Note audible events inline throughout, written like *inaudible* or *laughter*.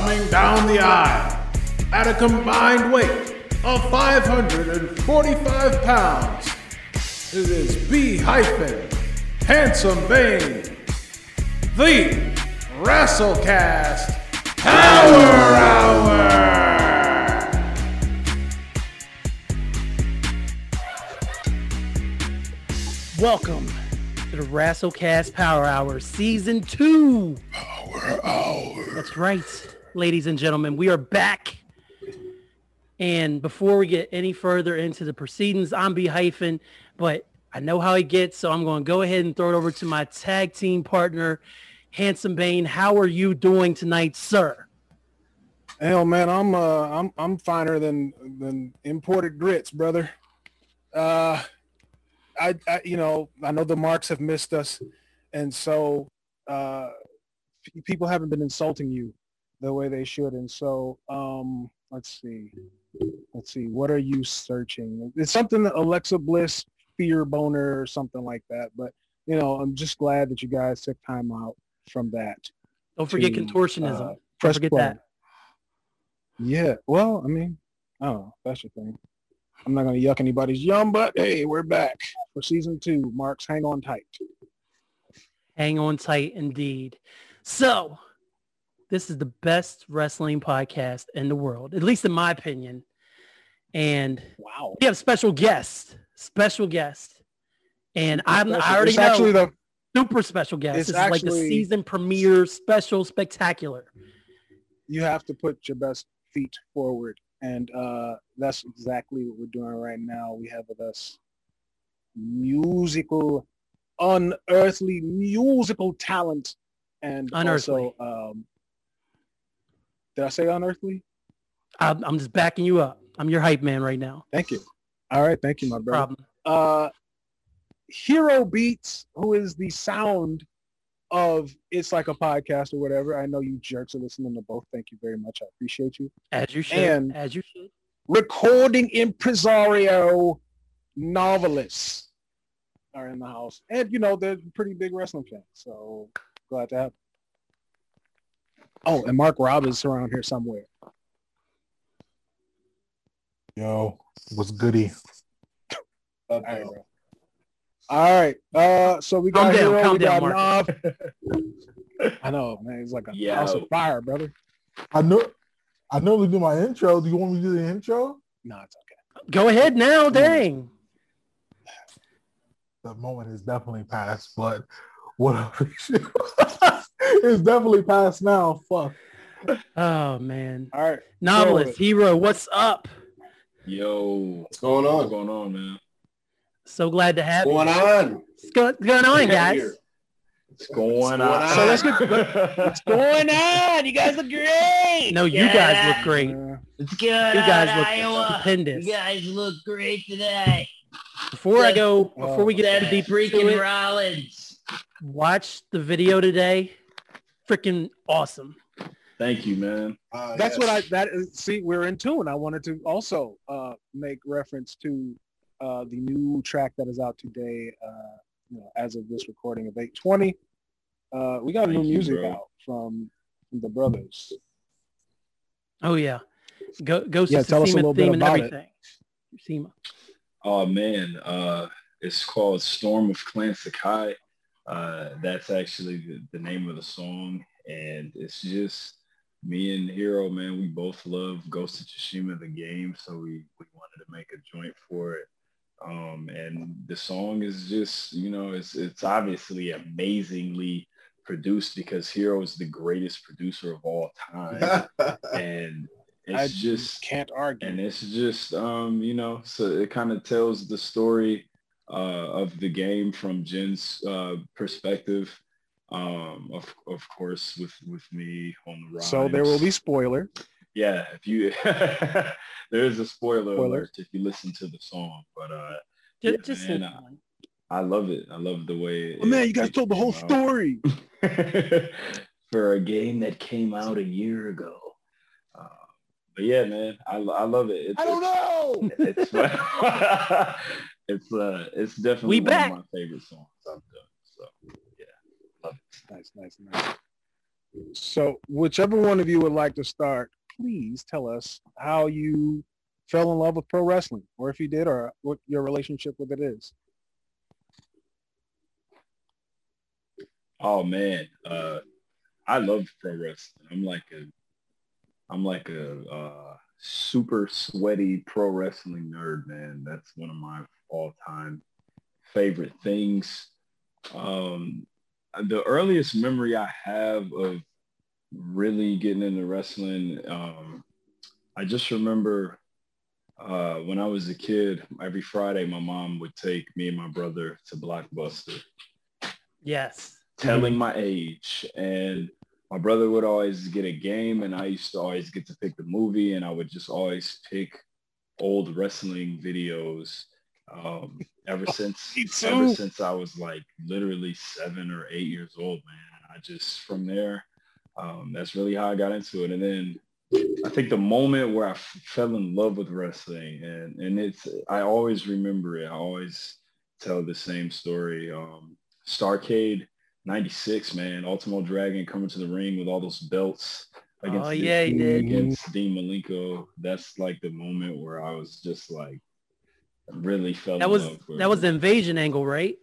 coming down the aisle at a combined weight of 545 pounds. It is B hyphen Handsome Bane, the WrestleCast Power Hour. Welcome to the WrestleCast Power Hour Season 2. Power Hour. That's right, ladies and gentlemen. We are back. And before we get any further into the proceedings, I'm B hyphen, but I know how he gets, so I'm going to go ahead and throw it over to my tag team partner, Handsome Bane. How are you doing tonight, sir? Hell, man, I'm uh, I'm I'm finer than than imported grits, brother. Uh, I, I you know I know the marks have missed us, and so uh, people haven't been insulting you the way they should, and so um, let's see, let's see, what are you searching? It's something that Alexa Bliss fear boner or something like that, but you know I'm just glad that you guys took time out from that. Don't forget to, contortionism. uh, Don't forget play. that. Yeah, well, I mean, I don't know. That's your thing. I'm not gonna yuck anybody's yum, but hey, we're back for season two. Marks, hang on tight. Hang on tight indeed. So, this is the best wrestling podcast in the world, at least in my opinion. And Wow. we have special guest, special guest. And I'm I already it's know actually the super special guest. it's This is like the season premiere special spectacular. you have to put your best feet forward, and uh, that's exactly what we're doing right now. We have with us musical, unearthly musical talent, and Unearthly. also, um, did I say unearthly? I'm, I'm just backing you up. I'm your hype man right now. Thank you. All right, thank you, my brother. Problem. uh, Hero Beats, who is the sound of It's Like a Podcast or whatever. I know you jerks are listening to both. Thank you very much. I appreciate you. As you should. And- as you should. Recording impresario novelists are in the house. And, you know, they're pretty big wrestling fans. So glad to have them. Oh, and Mark Robb is around here somewhere. Yo, what's goody? All right, bro. All right. Uh, so we Calm got down, Hero, calm we down, got Mark. Knob. *laughs* I know, man. It's like a Yo. house of fire, brother. I know I normally do my intro. Do you want me to do the intro? No, it's okay. Go ahead now. Dang. The moment is definitely past, but whatever. *laughs* it's definitely past now. Fuck. Oh, man. All right. Novelist, hero, what's up? Yo, What's going what's on? going on, man? So glad to have What's you. going on? What's go- going on, guys? Here. What's going going on? on? So let's get- *laughs* What's going on? You guys look great. No, you guys look great. Uh, What's You going guys on, look Iowa? stupendous. You guys look great today. Before I go, before we get That too deep into freaking it, Rollins. watch the video today. Freaking awesome. Thank you, man. uh, that's yes. what I that is see we're in tune. I wanted to also uh make reference to uh the new track that is out today, uh you know, as of this recording of 820. Uh we got new Thank you, music bro. out from, from the brothers. Oh yeah. Go Ghost Yeah, of tell us a little bit theme and about it. everything. Oh man, uh, it's called Storm of Clan Sakai. Uh, that's actually the, the name of the song, and it's just me and Hero, man. We both love Ghost of Tsushima, the game, so we we wanted to make a joint for it. Um, and the song is just, you know, it's it's obviously amazingly produced because Hero is the greatest producer of all time, *laughs* and it's I just can't argue. and it's just um you know so it kind of tells the story uh of the game from Jin's uh perspective um of of course with with me on the ride So there will be spoiler. yeah if you *laughs* there is a spoiler Spoilers. alert if you listen to the song but uh Just, Yeah, just man, say uh, i love it i love the way Oh, man, you guys told the whole out. story. *laughs* *laughs* for a game that came out a year ago uh, but yeah man i, I love it it's, I don't know. it's it's uh it's definitely We one back. of my favorite songs I've done. So yeah, love it. Nice, nice, nice. So whichever one of you would like to start, please tell us how you fell in love with pro wrestling, or if you did, or what your relationship with it is. Oh man, uh, I love pro wrestling. I'm like a, I'm like a uh, super sweaty pro wrestling nerd, man. That's one of my all-time favorite things. Um, the earliest memory I have of really getting into wrestling, um, I just remember uh, when I was a kid, every Friday, my mom would take me and my brother to Blockbuster Yes. telling my age and my brother would always get a game and I used to always get to pick the movie and I would just always pick old wrestling videos um, *laughs* ever since me ever since I was like literally seven or eight years old, man. I just from there, um, that's really how I got into it. And then I think the moment where I f- fell in love with wrestling and, and it's, I always remember it. I always tell the same story. Um, Starcade 96, man. Ultimo Dragon coming to the ring with all those belts. Against oh, yeah, he did. Against Dean Malenko. That's like the moment where I was just like, really fell That in was love that was the invasion angle, right?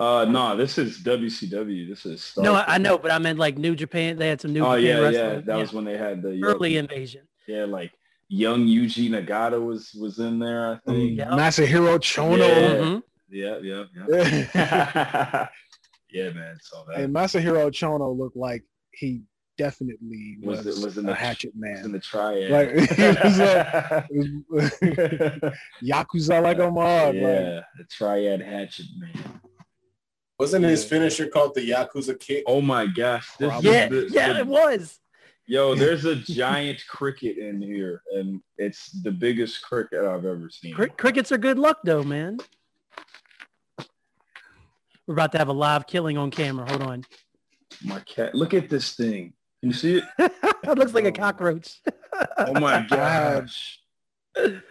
Uh, no, this is WCW. This is Starcade. No, I, I know, but I meant like New Japan. They had some New Oh Japan yeah, wrestling. yeah. That was when they had the early invasion. yeah, like young Yuji Nagata was was in there. I think. Yeah. Masahiro Chono. Yeah. Mhm. Yeah, yeah, Yeah. *laughs* yeah. *laughs* yeah, man. So that and Masahiro Chono looked like he definitely Was was, it- was in a the- hatchet was in man. the triad. Like, *laughs* he was like- It was- *laughs* Yakuza like on my heart. Like, the triad hatchet man. Wasn't his Yeah. finisher called the Yakuza kick? Oh my gosh. This Yeah, the- yeah, the- it was. Yo, there's a *laughs* giant cricket in here, and it's the biggest cricket I've ever seen. Cri- crickets are good luck, though, man. We're about to have a live killing on camera. Hold on. My cat. Look at this thing. Can you see it? *laughs* it looks like a cockroach. Oh my *laughs* gosh.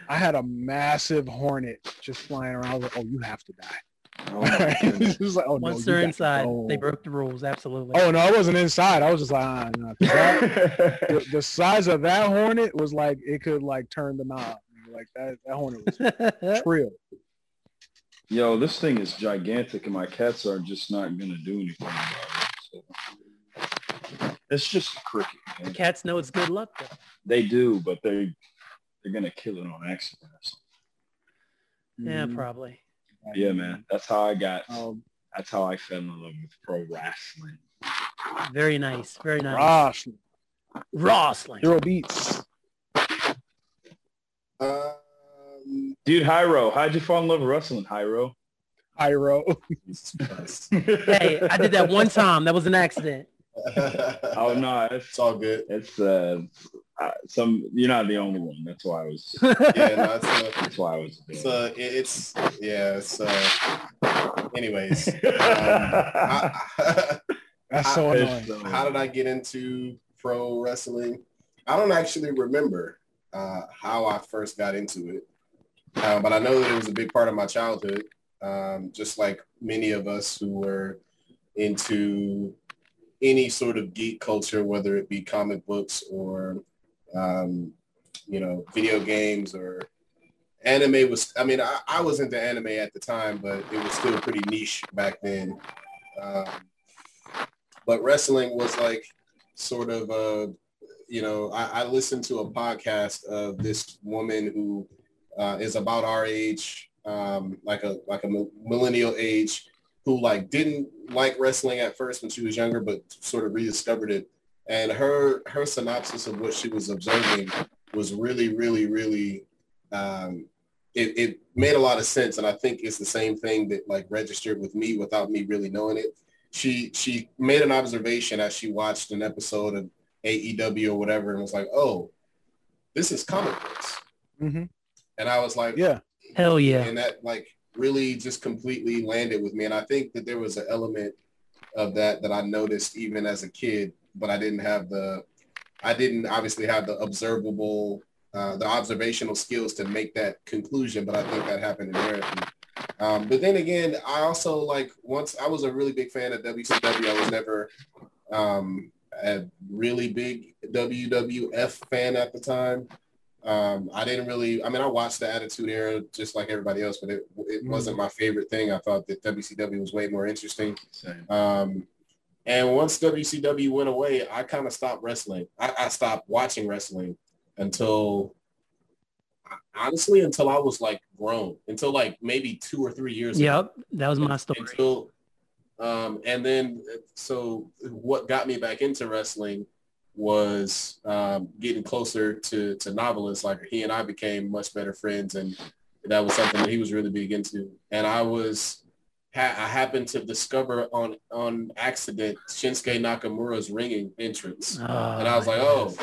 I had a massive hornet just flying around. I was like, oh, you have to die. Oh *laughs* my goodness. It was like, oh, Once you they're inside, go. they broke the rules. Absolutely. Oh no, I wasn't inside. I was just like, ah, no. 'Cause that- the, the size of that hornet was like it could like turn the knob. Like that, that hornet was trill. Yo, this thing is gigantic, and my cats are just not gonna do anything about it. So. It's just a cricket. Man. Cats know it's good luck, though. They do, but they they're gonna kill it on accident. Or something. Yeah, Mhm. probably. Yeah, man. That's how I got. Um, That's how I fell in love with pro wrestling. Very nice. Very nice. gosh, Wrestling. Euro beats. Um, Dude, Hyro, how'd you fall in love with wrestling, Hyro? Pyro. Jesus *laughs* Christ. *laughs* Hey, I did that one time. That was an accident. *laughs* Oh no, it's It's all good. it's uh, uh, some. You're not the only one. That's why I was. *laughs* Yeah, no, it's, uh, That's why I was. it's, uh, it's yeah, it's, uh, anyways. *laughs* Um, I, That's so It's, annoying. uh, how did I get into pro wrestling? I don't actually remember uh, how I first got into it, uh, but I know that it was a big part of my childhood. Um, just like many of us who were into any sort of geek culture, whether it be comic books or um, you know video games or anime was. I mean, I, I was into anime at the time, but it was still pretty niche back then. Um, but wrestling was like sort of a you know I, I listened to a podcast of this woman who uh, is about our age um, like a like a millennial age who like didn't like wrestling at first when she was younger but sort of rediscovered it and her her synopsis of what she was observing was really really really um, it, it made a lot of sense and i think it's the same thing that like registered with me without me really knowing it she she made an observation as she watched an episode of AEW or whatever and was like, "Oh, this is comic books." Mhm. And I was like, Yeah. Hell yeah. and that like really just completely landed with me. And I think that there was an element of that that I noticed even as a kid, but I didn't have the, I didn't obviously have the observable, uh, the observational skills to make that conclusion. But I think that happened inherently. Um, but then again, I also like once I was a really big fan of WCW. I was never, um, a really big WWF fan at the time. Um, I didn't really, I mean, I watched the Attitude Era just like everybody else, but it, it wasn't my favorite thing. I thought that WCW was way more interesting. Same. Um, and once WCW went away, I kind of stopped wrestling. I, I stopped watching wrestling until, honestly, until I was like grown, until like maybe two or three years ago Yep, that was my story. until um, and then so what got me back into wrestling was um, getting closer to to novelists like he and I became much better friends and that was something that he was really big into. And I was ha- I happened to discover on on accident Shinsuke Nakamura's ringing entrance. And I was like oh.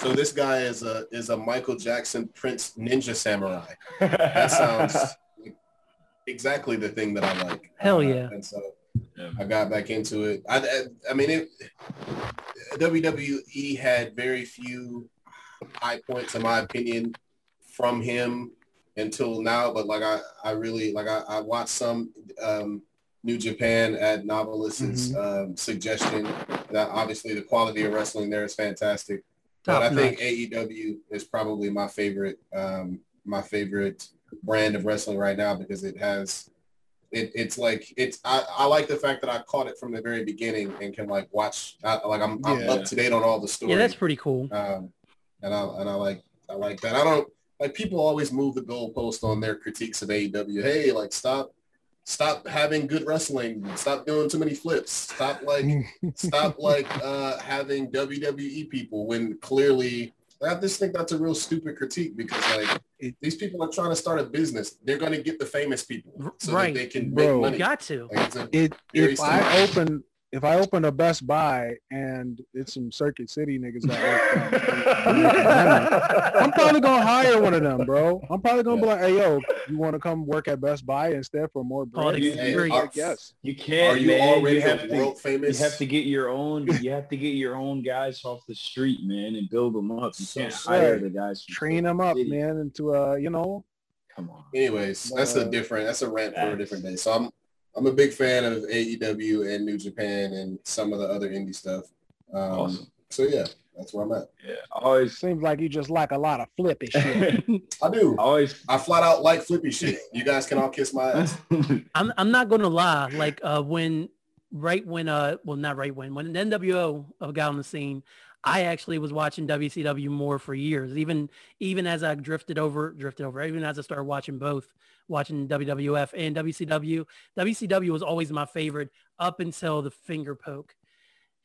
So this guy is a is a Michael Jackson Prince Ninja Samurai. That sounds *laughs* exactly the thing that I like. Hell Uh, yeah. And so Yeah. I got back into it. I, I, I mean, it, WWE had very few high points, in my opinion, from him until now. But like, I, I really like, I, I watched some um, New Japan at Novelist's um, suggestion. That obviously the quality of wrestling there is fantastic. But I Top think. AEW is probably my favorite, um, my favorite brand of wrestling right now because it has, it, it's like it's. I, I like the fact that I caught it from the very beginning and can like watch. I, like I'm, I'm Yeah. up to date on all the stories. Yeah, that's pretty cool. um, and I and I like I like that. I don't like people always move the goalpost on their critiques of AEW. Hey, like stop stop having good wrestling. Stop doing too many flips. Stop like *laughs* stop like uh having WWE people when clearly I just think that's a real stupid critique because like these people are trying to start a business. They're going to get the famous people so Right. that they can Bro. make money. Got to. Like, it's it Very if I open if I open a Best Buy and it's some Circuit City niggas that work down *laughs* I'm probably gonna hire one of them, bro. I'm probably gonna be like, hey yo, you want to come work at Best Buy instead for more bread? the You- experience. Yes. You can't, Are you man. already you have a to, world You have to get your own. You have to get your own guys off the street, man, and build them up. You can't sad. hire the guys. Train them up, City. man, into a you know. Come on. Anyways, that's a Uh, different. That's a rant for a different day. So I'm I'm a big fan of AEW and New Japan and some of the other indie stuff. Um, Awesome. So yeah, that's where I'm at. Yeah. I always. Seems like you just like a lot of flippy *laughs* shit. I I do. always. I flat out like flippy shit. You guys can all kiss my *laughs* ass. I'm I'm not gonna lie. Like uh, when right when uh well not right when when the NWO uh, got on the scene, I actually was watching WCW more for years. Even even as I drifted over drifted over, even as I started watching both, watching WWF and WCW. WCW was always my favorite up until the finger poke,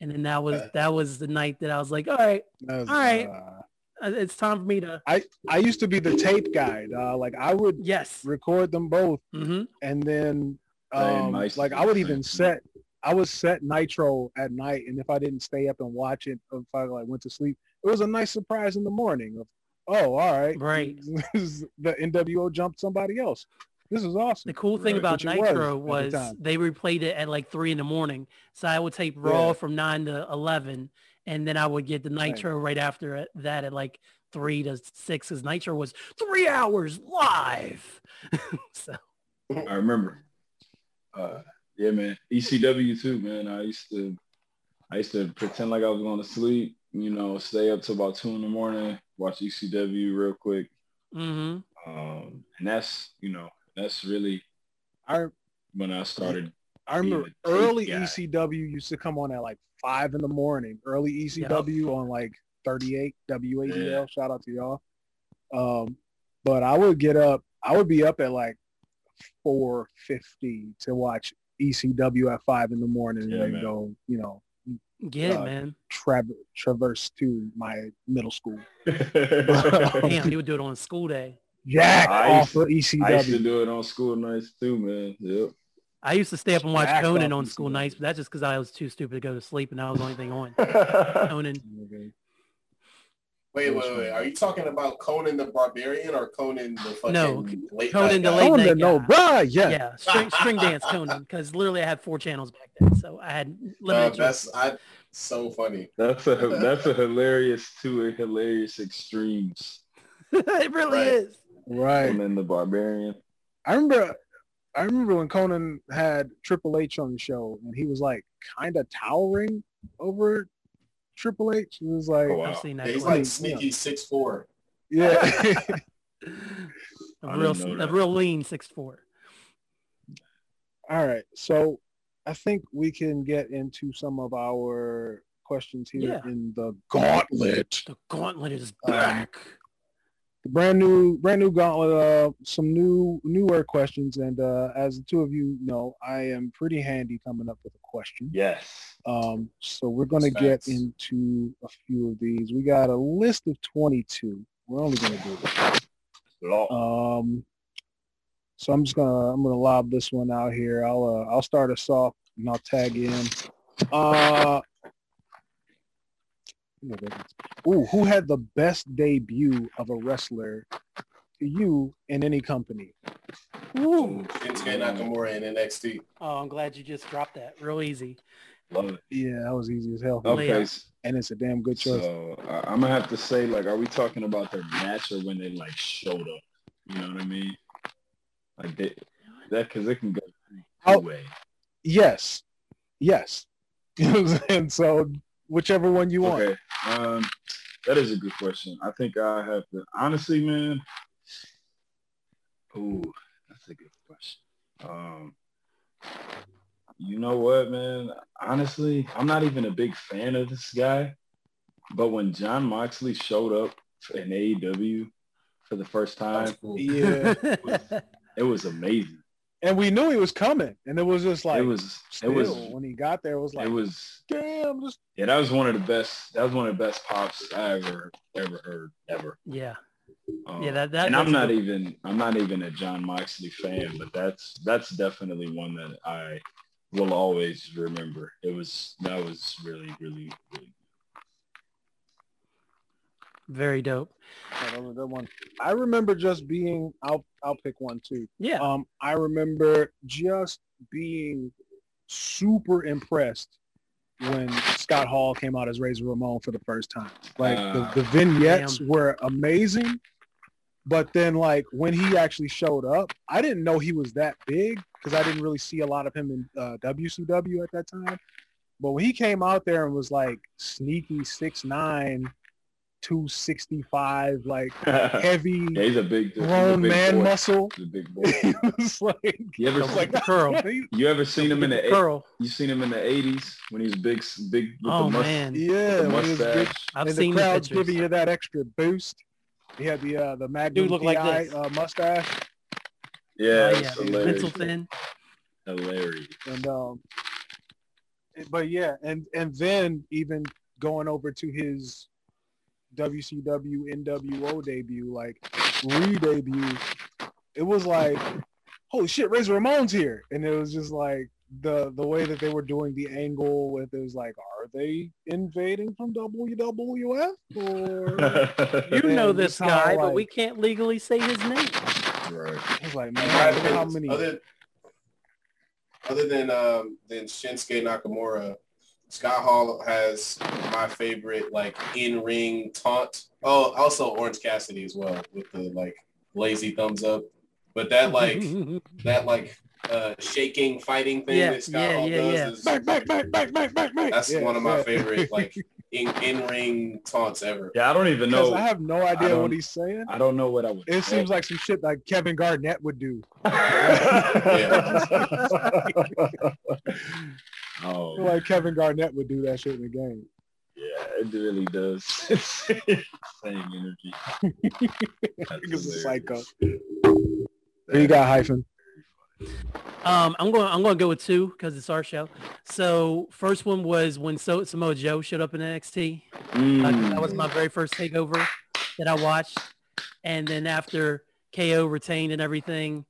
and then that was Uh. that was the night that I was like, all right, That's, All right. uh, uh, it's time for me to I I used to be the tape guy. Uh, like I would yes. record them both hmm and then um, I like I would even set I would set Nitro at night, and if I didn't stay up and watch it, if I like went to sleep, it was a nice surprise in the morning. Of oh, all right, Right. *laughs* The NWO jumped somebody else. This is awesome. The cool thing Right, about which it was Nitro the was, they replayed it at like three in the morning. So I would tape Raw Yeah. from nine to eleven, and then I would get the Nitro right after it- that at like three to six. Because Nitro was three hours live. *laughs* so I remember. Uh, yeah, man. ECW too, man. I used to, I used to pretend like I was going to sleep. You know, stay up till about two in the morning, watch ECW real quick. hmm Um, and that's, you know, that's really I when I started. I remember Being a tape early guy. ECW used to come on at like five in the morning. Early ECW on like 38 WADL. Yeah. Shout out to y'all. Um, but I would get up. I would be up at like 4:50 to watch ECW at five in the morning, Yeah, and then man. go, you know, get it, Uh, man. tra- traverse to my middle school. *laughs* Damn, he would do it on a school day. Jack I off used- of ECW. I used to do it on school nights too, man. Yep. I used to stay up and watch Jacked Conan on school nights, but that's just because I was too stupid to go to sleep, and that was the only thing on. *laughs* Conan. Wait, wait, wait. Are you talking about Conan the Barbarian or Conan the fucking No, late Conan night the guy? late Oh, night no, guy. bruh, yeah. Yeah, string, string dance Conan, because literally I had four channels back then, so I had Uh, that's. I, so funny. *laughs* That's a that's a hilarious two hilarious extremes. *laughs* it really Right. is. Right. And the barbarian. I remember I remember when Conan had Triple H on the show and he was like kind of towering, over Triple H. It was like, Oh, wow. I've seen that. Yeah, he's like sneaky six four. yeah. *laughs* *laughs* a I real, a real lean six four. All right. So I think we can get into some of our questions here Yeah. in the gauntlet. The gauntlet is Um, back. The brand new brand new gauntlet, uh some new newer questions. And uh as the two of you know, I am pretty handy coming up with a question. Yes. Um, so we're going to get into a few of these. We got a list of 22. We're only going to do this. Um, so I'm just gonna I'm gonna lob this one out here. I'll uh, I'll start us off and I'll tag in. Uh, ooh, who had the best debut of a wrestler to you in any company? Ooh. Shinsuke Nakamura in NXT. Oh, I'm glad you just dropped that. Real easy. Love it. Yeah, that was easy as hell, Okay. And it's a damn good choice. So uh, I'm gonna have to say, like, are we talking about their match or when they like showed up? You know what I mean? Like they, that because it can go two Oh. way. Yes, yes. *laughs* You know what I'm saying? So whichever one you want. Okay. Um, that is a good question. I think I have to honestly, man. Ooh, that's a good question. Um, you know what, man? Honestly, I'm not even a big fan of this guy, but when John Moxley showed up in AEW for the first time, cool. Yeah, it was amazing. and we knew he was coming, and it was just like it was, still, it was, when he got there, it was like, it was damn, just Yeah, that was one of the best. That was one of the best pops I ever ever heard ever. yeah. Um, Yeah, that- that- and I'm not good. even I'm not even a John Moxley fan, but that's that's definitely one that I will always remember. It was that was really really really. Very dope. oh, that was a good one. I remember just being. I'll I'll pick one too. Yeah. Um, I remember just being super impressed when Scott Hall came out as Razor Ramon for the first time. Like Ah. the, the vignettes Damn. were amazing, but then like when he actually showed up, I didn't know he was that big because I didn't really see a lot of him in uh, WCW at that time. But when he came out there and was like sneaky 6'9", 265, like *laughs* heavy yeah, he's a big grown man boy. muscle. He's a big boy. *laughs* he was like, You ever seen, like the *laughs* curl. you ever seen him in the eight- curl. you seen him in the eighties when he was big big with Oh the mus- man. yeah, the when he was big. I've and seen the the crowd's giving you that extra boost. He had the uh, the Magnum Dude looked like PI, this. uh, mustache, Yeah, Oh, yeah. hilarious. Pencil thin. Hilarious. and um, but yeah, and and then even going over to his WCW NWO debut, like re-debut, it was like, holy shit, Razor Ramon's here, and it was just like the the way that they were doing the angle with it was like, are they invading from WWF or? *laughs* You know this this how, guy, but we can't legally say his name. right. I was like, man, my look how opinion, many? other other than um, than Shinsuke Nakamura, Scott Hall has my favorite like in ring taunt. Oh, also Orange Cassidy as well with the like lazy thumbs up. But that like *laughs* that like uh, shaking fighting thing Yeah, that Scott yeah, Hall yeah, does yeah. is back, back, back, back, back, back, back. that's Yeah, one of my yeah. favorite *laughs* like in in ring taunts ever. Yeah, I don't even know. I have no idea what he's saying. I don't know what I would. It seems like some shit like Kevin Garnett would do. *laughs* *laughs* oh, Like Kevin Garnett would do that shit in the game. yeah, it really does. Same energy. That's Nigga's a psycho. Who you got, hyphen? Um, I'm going. I'm going to go with two because it's our show. So first one was when so- Samoa Joe showed up in NXT. Uh, Mm. that was my very first takeover that I watched, and then after KO retained and everything,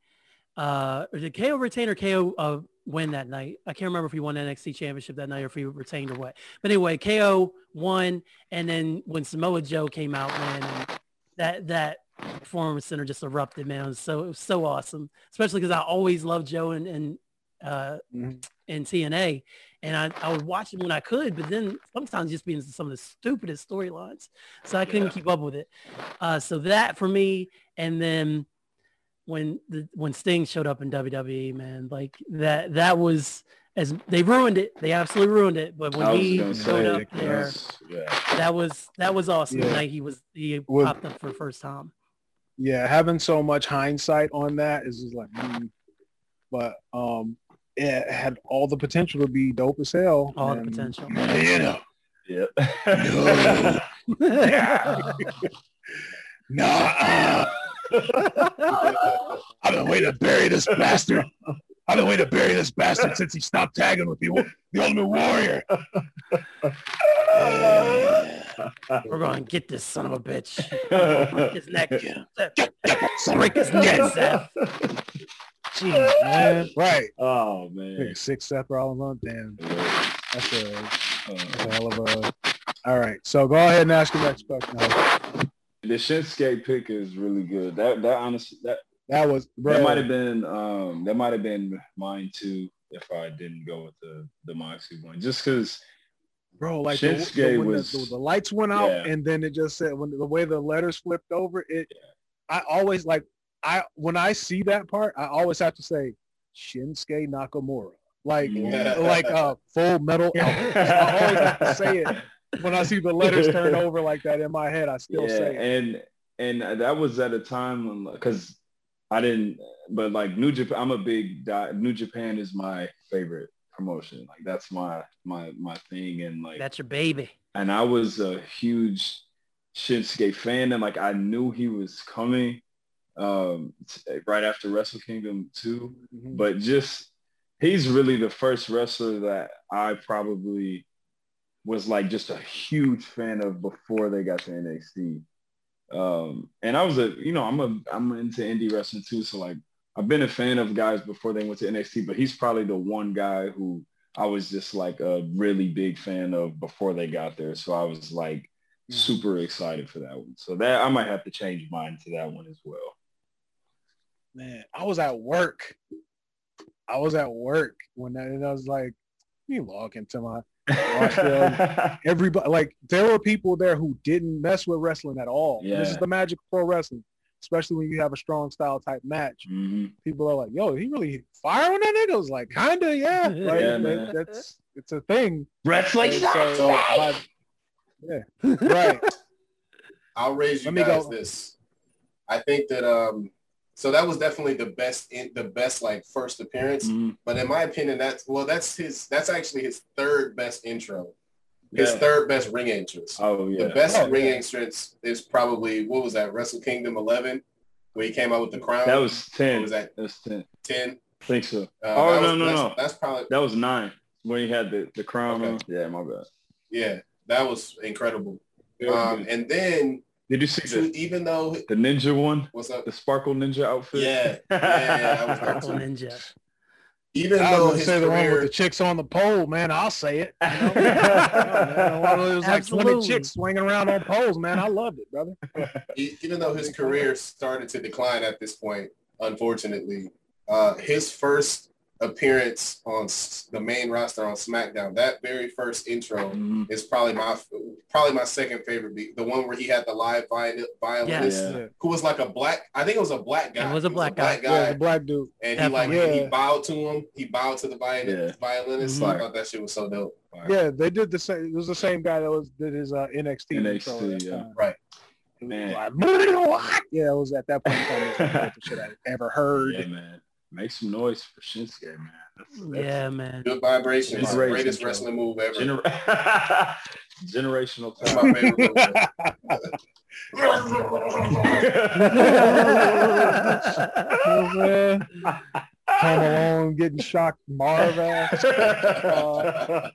uh, did KO retain or KO uh, win that night? I can't remember if he won NXT championship that night or if he retained or what. But anyway, KO won, and then when Samoa Joe came out, man, and that that performance center just erupted, man. It was so it was so awesome, especially because I always loved Joe and and uh, Mhm. in TNA, and I, I would watch him when I could, but then sometimes just being some of the stupidest storylines, so I couldn't Yeah. keep up with it. Uh, so that for me, and then when the when Sting showed up in WWE, man, like that that was as they ruined it. They absolutely ruined it. But when he showed up there, yeah. that was that was awesome. The Yeah. night he was he popped up for the first time. Yeah, having so much hindsight on that is just like, mm. but um, it had all the potential to be dope as hell. All the potential. You know, Yep. *laughs* nah. I've been waiting to bury this bastard. I've been waiting to bury this bastard since he stopped tagging with the, the Ultimate Warrior. *laughs* We're going to get this son of a bitch. Break his neck. *laughs* Break his neck, Seth. Jeez, man. Right. oh man. Nigga, Six Seth Rollins on. Damn. That's a, Uh, that's a hell of a. All right. So go ahead and ask your next question. the Shinsuke pick is really good. That that honestly that That was bro. that might have been um that might have been mine too if I didn't go with the the Moxie one. Just because bro, like the, the, when was- the, the lights went out Yeah. and then it just said when the way the letters flipped over, it I always like I when I see that part, I always have to say Shinsuke Nakamura. Like Yeah. like uh full metal *laughs* alchemist. I always have to say it. When I see the letters turn *laughs* over like that in my head, I still yeah, say it. and and that was at a time because I didn't, but like New Japan, I'm a big di- New Japan is my favorite promotion. Like that's my my my thing, and like That's your baby. and I was a huge Shinsuke fan, and like I knew he was coming um t- right after Wrestle Kingdom 2 Mhm. but just he's really the first wrestler that I probably was like just a huge fan of before they got to NXT. Um, and I was a, you know, I'm a, I'm into indie wrestling too. So like, I've been a fan of guys before they went to NXT, but he's probably the one guy who I was just like a really big fan of before they got there. So I was like hmm. super excited for that one. So that I might have to change mine to that one as well. man, I was at work. I was at work when that, and I was like, me log into my *laughs* everybody. Like there were people there who didn't mess with wrestling at all. This is the magic of pro wrestling, especially when you have a strong style type match. Mhm. People are like, yo, he really fire on that nigga? I was like, kinda, yeah. *laughs* Like, Yeah, that- man. that's it's a thing. Wrestling And so, so, I- yeah, right. *laughs* I'll raise you Let guys go. this. I think that um so that was definitely the best in the best like first appearance. Mhm. But in my opinion, that's well, that's his that's actually his third best intro. His Yeah. third best ring entrance. Oh yeah. The best Oh, ring yeah. entrance is probably what was that, Wrestle Kingdom eleven, where he came out with the crown. That was What 10. was that That was 10. ten? I think so. Uh, oh, that no, was- no, that's, no. That's probably That was nine when he had the, the crown Okay. Yeah, my bad. yeah, that was incredible. Very Um, and then Did you see the, even though the ninja one? what's up, The sparkle ninja outfit? Yeah. *laughs* Yeah, yeah, that was Purple. Ninja. Even I though was gonna his say the one with the chicks on the pole, man. I'll say it. *laughs* You know? Yeah, it was like 20 Absolutely. chicks swinging around on poles, man. I loved it, brother. *laughs* even though his career started to decline at this point, unfortunately, uh, his first appearance on the main roster on SmackDown, that very first intro Mhm. is probably my probably my second favorite beat. The one where he had the live viol- violinist Yeah. Yeah. who was like a black, I think it was a black guy. It was a He black guy. Yeah, the black dude. and he like Definitely. he bowed to him. He bowed to the violin, Yeah. violinist. Mhm. I thought that shit was so dope. Yeah, they did the same. It was the same guy that was did his uh, NXT. NXT, intro at that yeah. time. Right. Man. like, *laughs* yeah, it was at that point in time. It the shit I ever heard. Yeah, man. Make some noise for Shinsuke, man. That's, that's Yeah, man. Good vibrations. Generation, Greatest bro. wrestling move ever. Gener- *laughs* generational That's talent. my favorite move. Oh, man. Home Alone getting shocked, Marv. Uh, *laughs*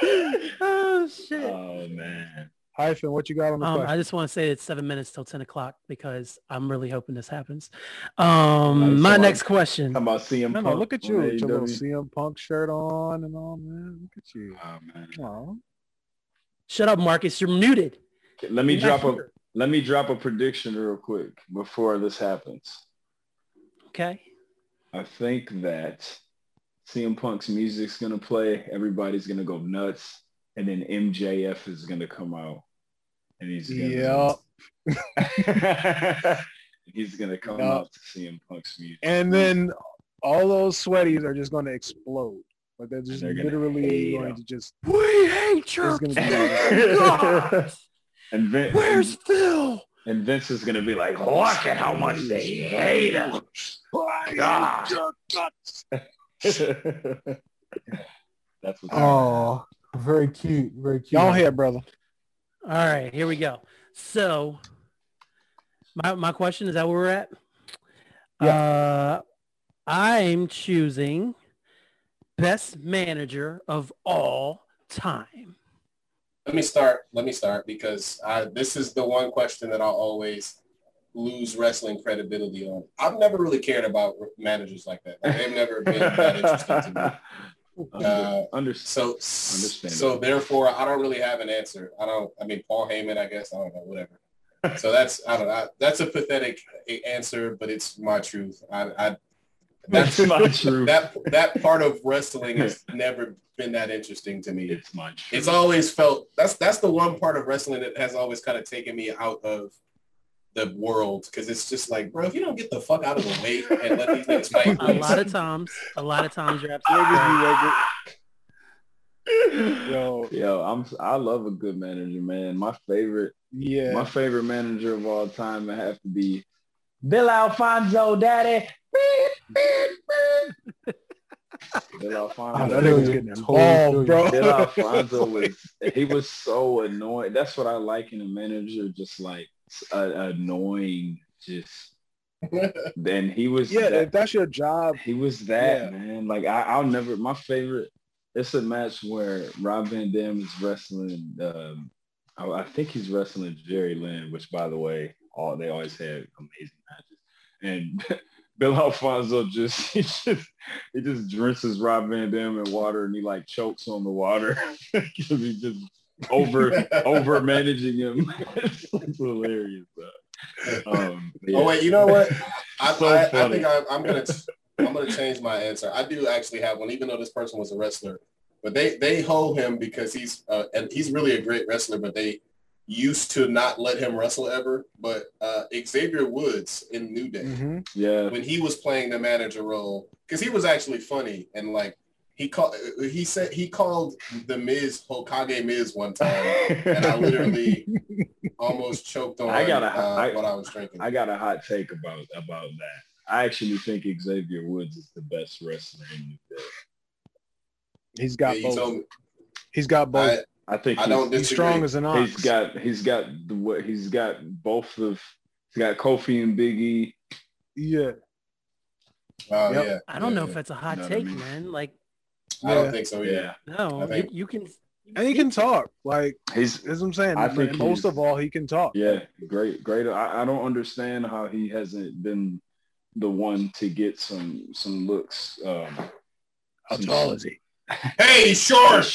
*laughs* oh shit. oh man. Hyphen, what you got on the Um, question? I just want to say it's seven minutes till ten o'clock because I'm really hoping this happens. Um, Nice my one. next question. How about CM Punk? no, look at on you with your little CM Punk shirt on and all, man. Look at you. Oh man. Aw. Shut up, Marcus. You're muted. Let me You're drop a here. let me drop a prediction real quick before this happens. Okay. I think that CM Punk's music's gonna play, everybody's gonna go nuts, and then MJF is gonna come out. And he's gonna Yeah. he's gonna come Yeah. out to CM Punk's music. And then all those sweaties are just going to explode. Like they're just They're gonna literally going him. to just. We hate your gonna be God. *laughs* *laughs* and Vin, Where's Phil? and Vince is gonna be like, look at how much they hate him. God. *laughs* That's what. Oh, very cute, very cute. Y'all here, brother. All right, here we go. So, my my question is that where we're at? Uh, I'm choosing best manager of all time. Let me start. Let me start because I, this is the one question that I'll always lose wrestling credibility on. I've never really cared about managers like that. Like, they've never been that interesting to me. *laughs* Uh, Under, So, Understandable. so therefore, I don't really have an answer. I don't. I mean, Paul Heyman. I guess I don't know. Whatever. So *laughs* that's I don't know. That's a pathetic answer, but it's my truth. I, I that's that's my *laughs* truth. that that part of wrestling has *laughs* never been that interesting to me. it's my truth. It's always felt that's that's the one part of wrestling that has always kind of taken me out of the world because it's just like, bro, if you don't get the fuck out of the way and let these niggas fight, *laughs* A lot of times, a lot of times you're absolutely Niggas right. be like, Yo, Yo, I'm I love a good manager, man. My favorite yeah. my favorite manager of all time would have to be Bill Alfonso, Daddy. *laughs* Bill Oh, Alfonso. that nigga's getting involved, bro. Bill Alfonso *laughs* was he was so annoying. That's what I like in a manager, just like uh, annoying, just. *laughs* Then he was Yeah, that- if that's your job, he was that Yeah. man. Like I, I'll never. My favorite. It's a match where Rob Van Dam is wrestling. Um, I, I think he's wrestling Jerry Lynn, which by the way, all they always had amazing matches. And *laughs* Bill Alfonso just *laughs* he just he just drenches Rob Van Dam in water and he like chokes on the water because he just over *laughs* over managing him. *laughs* it's, it's hilarious. Though. *laughs* Um, Oh wait, you know what? I, So I, I funny. think I, I'm gonna I'm gonna change my answer. I do actually have one, even though this person was a wrestler, but they they hold him because he's uh, and he's really a great wrestler, but they used to not let him wrestle ever. But uh, Xavier Woods in New Day. mhm. Yeah. when he was playing the manager role because he was actually funny and like he called he said he called the Miz Hokage Miz one *laughs* time and I literally almost choked on I got a- uh, I- what I was drinking. I got a hot take about about that. I actually think Xavier Woods is the best wrestler in New Day. he's Yeah, got you both. me. He's got both. I, I think I he's, don't he's strong as an ox. he's got he's got the what he's got both of he's got Kofi and Biggie. yeah. Oh Yep. yeah. I don't yeah, know yeah. if that's a hot Know what I take, mean? man. Like, I don't think so. Yeah. Yeah, no, I you, you can. And he can talk. Like he's that's what I'm saying. I think most of all, he can talk. yeah great great. I, I don't understand how he hasn't been the one to get some some looks. Um, How some- tall is he? Hey, short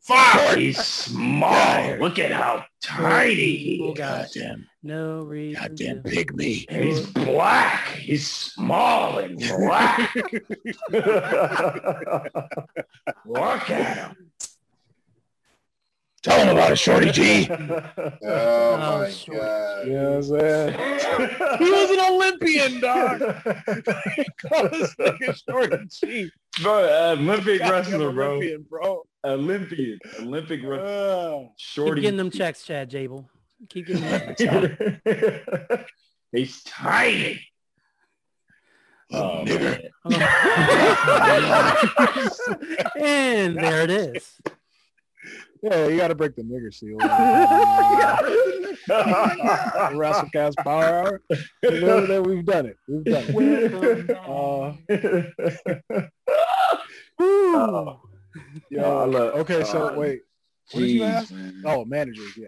five. He's small. Look at how tiny he is. gosh. No reason. to- pygmy. He's black. He's small and black. *laughs* Look at him. Tell him about it, Shorty G. *laughs* Oh my short. god. You know what I'm saying? He was an Olympian, dog. Call this nigga Shorty G. bro, Olympic Goddamn wrestler, bro. Olympian, bro. Olympian, Olympic wrestler. Uh, Keep Shorty. getting them checks, Chad Gable. Keep getting them. *laughs* He's Tiny. *laughs* oh, man. and there it is. yeah, you got to break the nigger seal. *laughs* WrestleCast Power Hour. You know that we've done it. We've done it. Uh, Oh, yo, I love- okay, so wait. What did you ask? man. Oh, managers, yeah.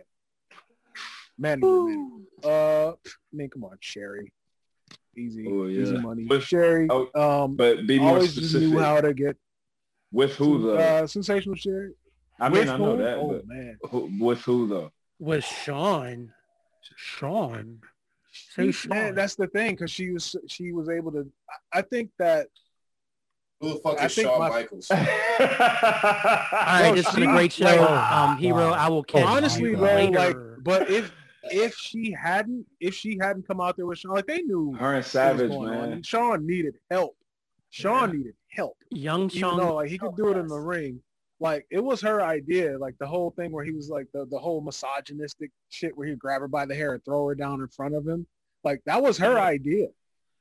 Manager, manager. Uh, I mean, come on, Sherri. Easy, Oh, yeah. easy money. With- Sherri, oh, um, But be more always specific. knew how to get with who though? uh, sensational Sherri. I mean, With I know who? that, Oh but man, who, with who though? Was Shawn. Shawn. Say man, Shawn. that's the thing because she was she was able to. I I think that Who the fuck I is think Shawn my- Michaels? *laughs* All right, No, this has been a great show. like- um, Hero, I will catch honestly, you bro, later. like, but if if she hadn't if she hadn't come out there with Shawn, like they knew Her and Savage, going on. man. And Shawn needed help. Shawn Yeah. needed help. Young Even Shawn. though like he could do it in the ring. Like it was her idea, like the whole thing where he was like the, the whole misogynistic shit where he'd grab her by the hair and throw her down in front of him. Like that was her idea.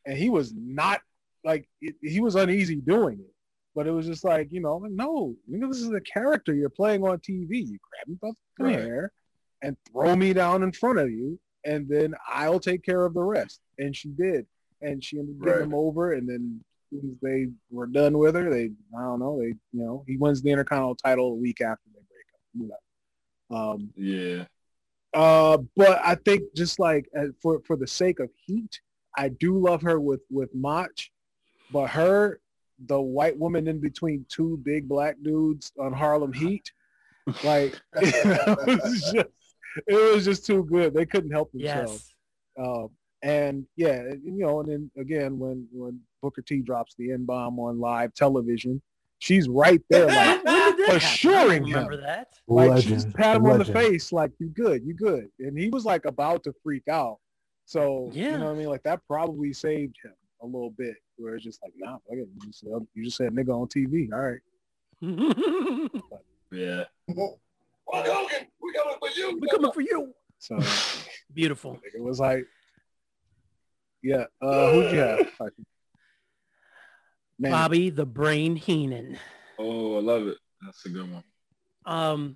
And he was not like it, he was uneasy doing it. But it was just like, you know, like, no, nigga, this is a character you're playing on TV. You grab me by the Right. hair and throw me down in front of you, and then I'll take care of the rest. And she did. And she ended up getting Right. him over, and then as soon as they were done with her, they I don't know, they you know, he wins the Intercontinental title a week after they break up. Whatever. Um Yeah. uh, but I think just like uh, for for the sake of heat, I do love her with with Mach, but her, the white woman in between two big black dudes on Harlem Heat, like *laughs* just it was just too good. They couldn't help themselves. yes. Um, and yeah, you know, and then again when when Booker T drops the N bomb on live television, she's right there *laughs* like. When did that happen? I assuring don't remember that. Like she Legend. just pat him on the face, like you good, you good, and he was like about to freak out. So Yeah. you know what I mean? Like that probably saved him a little bit. Where it's just like, nah, fuck it. You just, said- you just said nigga on TV. All right. *laughs* Yeah. Hulk Hogan, we coming for you. We're coming for you. So *laughs* Beautiful. it was like, yeah. Uh, who'd you have? *laughs* Man, Bobby the Brain Heenan. Oh, I love it. That's a good one. Um,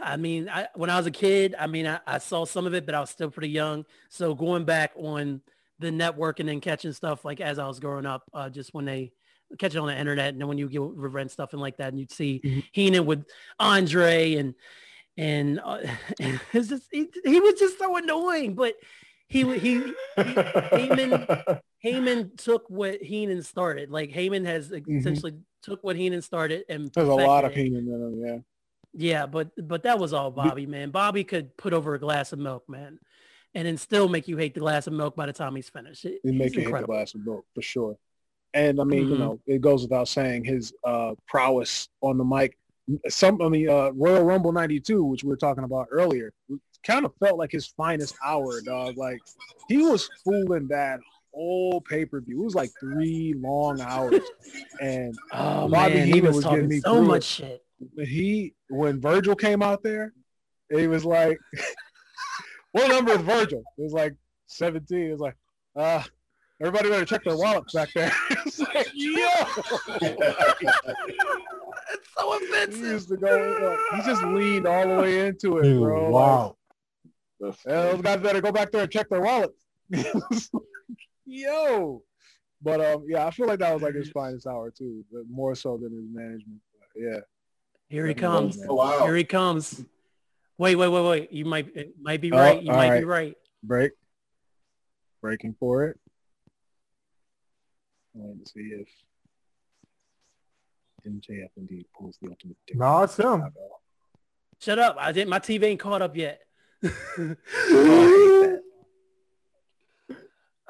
I mean, I, when I was a kid, I mean, I, I saw some of it, but I was still pretty young. So going back on the network and then catching stuff like as I was growing up, uh, just when they catch it on the internet and then when you get rent stuff and like that, and you'd see Mhm. Heenan with Andre and and, uh, *laughs* and *laughs* just he, he was just so annoying, but he he, he Heyman *laughs* Heyman took what Heenan started. Like Heyman has essentially took what Heenan started and there's a lot of. Heenan in him. Yeah. Yeah, but but that was all Bobby, man. Bobby could put over a glass of milk, man, and then still make you hate the glass of milk by the time he's finished. It, he's make you hit the glass of milk for sure. And I mean, you Mhm. know, it goes without saying his uh, prowess on the mic. Some, I mean, uh, Royal Rumble '92, which we were talking about earlier, kind of felt like his finest hour, dog. Like he was fooling that whole pay per view. It was like three long hours, and *laughs* Oh Bobby man, he Heenan was, was getting talking me so much it. shit. when he when Virgil came out there, it was like, *laughs* what number is Virgil? It was like 17. It was like, uh, everybody better check their wallets back there. *laughs* it's like, yo, It's so he offensive. used to go. Like, he just leaned all the way into it, Dude, bro. Wow. That's yeah, those guys better go back there and check their wallets. *laughs* yo, but um, yeah, I feel like that was like his finest hour too, but more so than his management. But yeah. Here he comes. Oh, wow. Here he comes. Wait, wait, wait, wait. You might it might be Oh, right. You all might be right. right. break, breaking for it. I want to see if MJF indeed pulls the ultimate. dick. No, it's him. Shut up. I didn't. My TV ain't caught up yet. *laughs*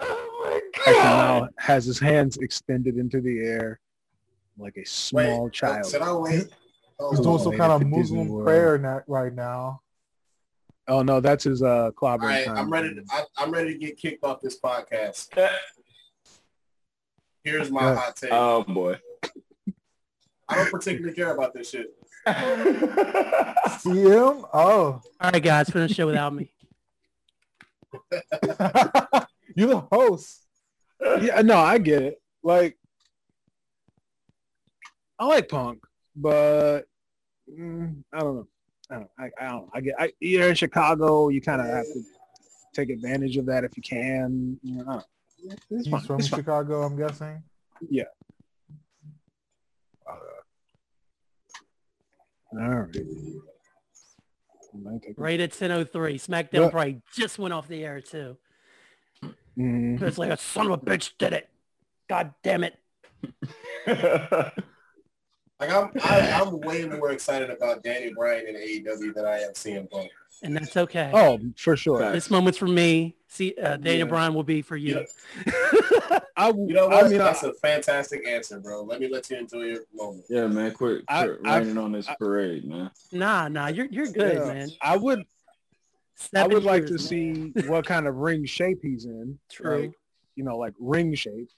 Oh, oh Tyson now has his hands extended into the air like a small Wait, child. Should I wait? Oh, He's doing some kind of Muslim prayer na- right now. Oh no, that's his uh all clobbering right, time. I'm ready. To, I, I'm ready to get kicked off this podcast. *laughs* Here's my Yeah. hot take. Oh boy. I don't particularly care about this shit. CM? Oh. All right, guys, finish the show without me. *laughs* You're the host. yeah, no, I get it. Like, I like punk, but mm, I don't know. I don't. I, I don't. I get. I, you're in Chicago. You kind of have to take advantage of that if you can. You know, I don't. It's He's fine. from It's fine. Chicago, I'm guessing. All right. Might take a- Right at 10.03. SmackDown Yeah. probably just went off the air, too. Mhm. It's like a son of a bitch did it. God damn it. *laughs* Like I'm, I, I'm way more excited about Danny Bryan and AEW than I am CM Punk. And that's okay. Oh, for sure. This moment's for me. See, uh, Daniel Yeah. Bryan will be for you. *laughs* I, You know what? I mean, That's a fantastic answer, bro. Let me let you enjoy your moment. yeah, man. Quit, I- quit I- raining on this I- parade, man. nah, nah, you're you're good, yeah, man. I would. I Seven would like to man. see *laughs* what kind of ring shape he's in. True. Like, you know, like ring shape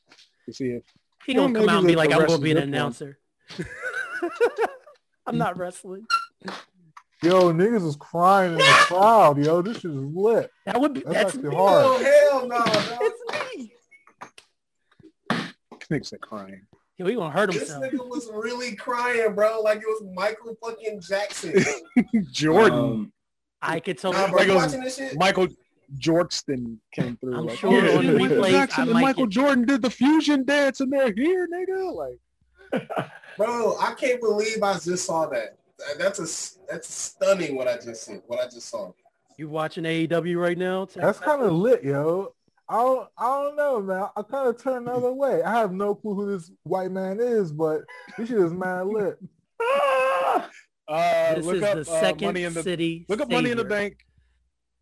to see if He You know, gonna come out and be like, I'm gonna be an good for him. announcer. *laughs* I'm not wrestling. Yo, niggas is crying in the *laughs* crowd, yo. This is lit. That would be That's that's, actually hard. Oh hell no! no. It's me. Niggas are crying. Yo, he gonna hurt This nigga was really crying, bro. Like it was Michael fucking Jackson. *laughs* Jordan. Um, I could tell. Nah, bro, you watching this shit? Michael Jorkston came through. I'm like, sure oh, on the Michael replays, Jackson I and Michael get- Jordan did the fusion dance and they're here, nigga. Like, *laughs* Bro, I can't believe I just saw that. That- That's a that's stunning what I just said. What I just saw. You watching AEW right now? That's kind of lit, yo. I don't, I don't know, man. I kind of turned the other way. I have no clue who this white man is, but this shit is mad lit. *laughs* uh, This look is up the uh, second money in the city. look up Money in the. Bank.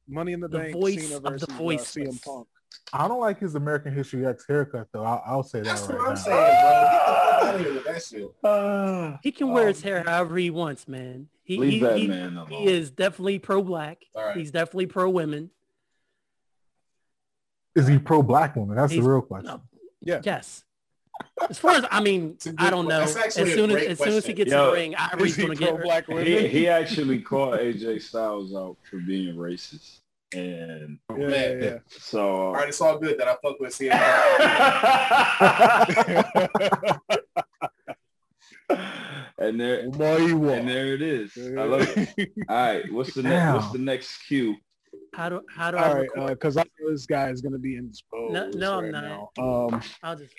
Money in the, The Bank. voice Cena of the versus, uh. CM Punk. I don't like his American History X haircut, though. I'll, I'll say that That's right what I'm now. saying, bro. Get the fuck out of here with that shit. *sighs* uh, He can wear his Um, hair however he wants, man. He, leave he, that he, man alone. he is definitely pro-black. All right. He's definitely pro-women. Is he pro-black woman? That's He's- the real question. No. Yeah. Yes. As far as I mean, It's a good I don't know. As soon as as soon as he question. gets in Yo, the ring, Ivory's Is he gonna get pro-black women? he, he actually called AJ Styles out for being racist. And Yeah, Man. yeah, so All right, it's all good that I fuck with CM. *laughs* and there you and there it is. I love it. All right, what's the next what's the next cue? How do how do All I right, record? because I know this guy is going to be indisposed. No- no, I'm not. Now. Um, I'll just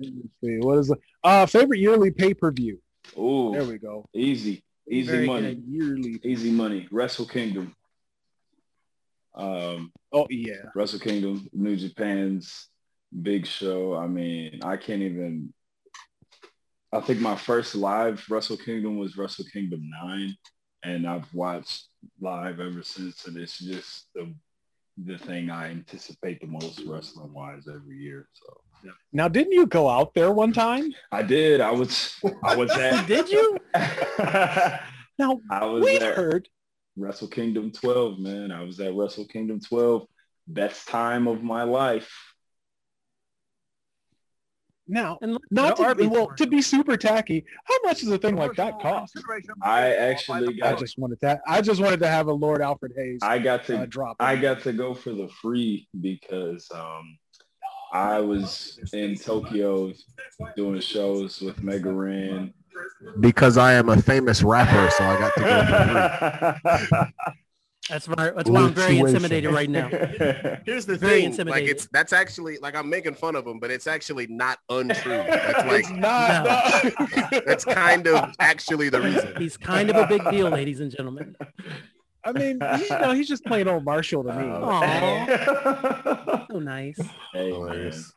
let me see. What is the uh favorite yearly pay per view? Oh, there we go. easy. Easy Very money. good. Yearly. Easy money. Wrestle Kingdom. Um Oh yeah. Wrestle Kingdom, New Japan's big show. I mean, I can't even. I think my first live Wrestle Kingdom was Wrestle Kingdom 9, and I've watched live ever since, and it's just the the thing I anticipate the most wrestling wise every year. So Now, didn't you go out there one time? I did. I was. I was at. *laughs* did you? *laughs* Now I was we've there. heard. Wrestle Kingdom 12, man. I was at Wrestle Kingdom 12. Best time of my life. Now, And look, not to, Arby's well, to be super tacky, how much does a thing like that cost? I actually I just wanted that. I just wanted to have a Lord Alfred Hayes I got to uh, drop. I in. got to go for the free because um, I was in Tokyo doing shows with Mega Ran. Because I am a famous rapper, so I got to go for free. *laughs* That's right. That's why I'm very intimidated right now. *laughs* Here's the Very thing, like intimidating. it's that's actually like I'm making fun of him, but it's actually not untrue. That's like it's not. no. *laughs* that's kind of actually the reason. He's kind of a big deal, ladies and gentlemen. *laughs* I mean, you know, he's just playing old Marshall to me. Oh. Aw. So nice. hey man, Hilarious.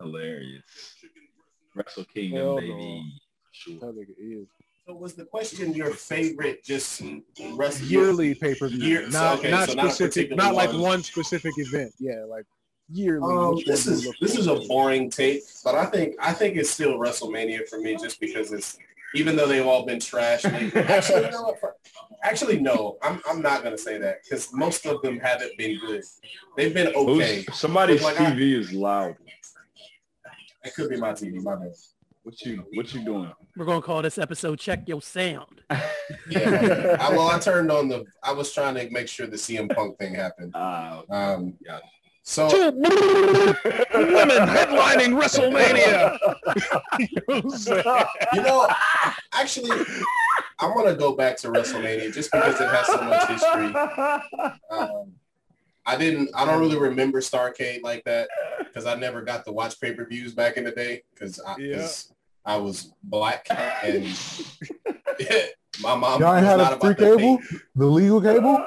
hilarious. Wrestle Kingdom, Hell no. baby. Sure. That nigga is. So was the question your favorite just rest Yearly pay per view, Year- not okay, not so specific, particular not like one. one specific event. Yeah, like yearly. Um, this is this is a boring take, but I think I think it's still WrestleMania for me just because it's even though they've all been trash. lately- *laughs* actually, you know what? For- actually, no, I'm I'm not gonna say that because most of them haven't been good. They've been okay. Who's, somebody's Like I- TV is loud. It could be my TV, my bad. What you what you doing? We're gonna call this episode "Check Your Sound." *laughs* Yeah, *laughs* I, well, I turned on the. I was trying to make sure the CM Punk thing happened. Ah, Um, Got so Two women headlining WrestleMania. You know what I'm saying? you know, actually, I'm gonna go back to WrestleMania just because it has so much history. Um, I didn't. I don't really remember Starcade like that because I never got to watch pay per views back in the day because I, Yeah. 'Cause I was black and *laughs* my mom Y'all was ain't had not a free to pay. cable? The legal cable?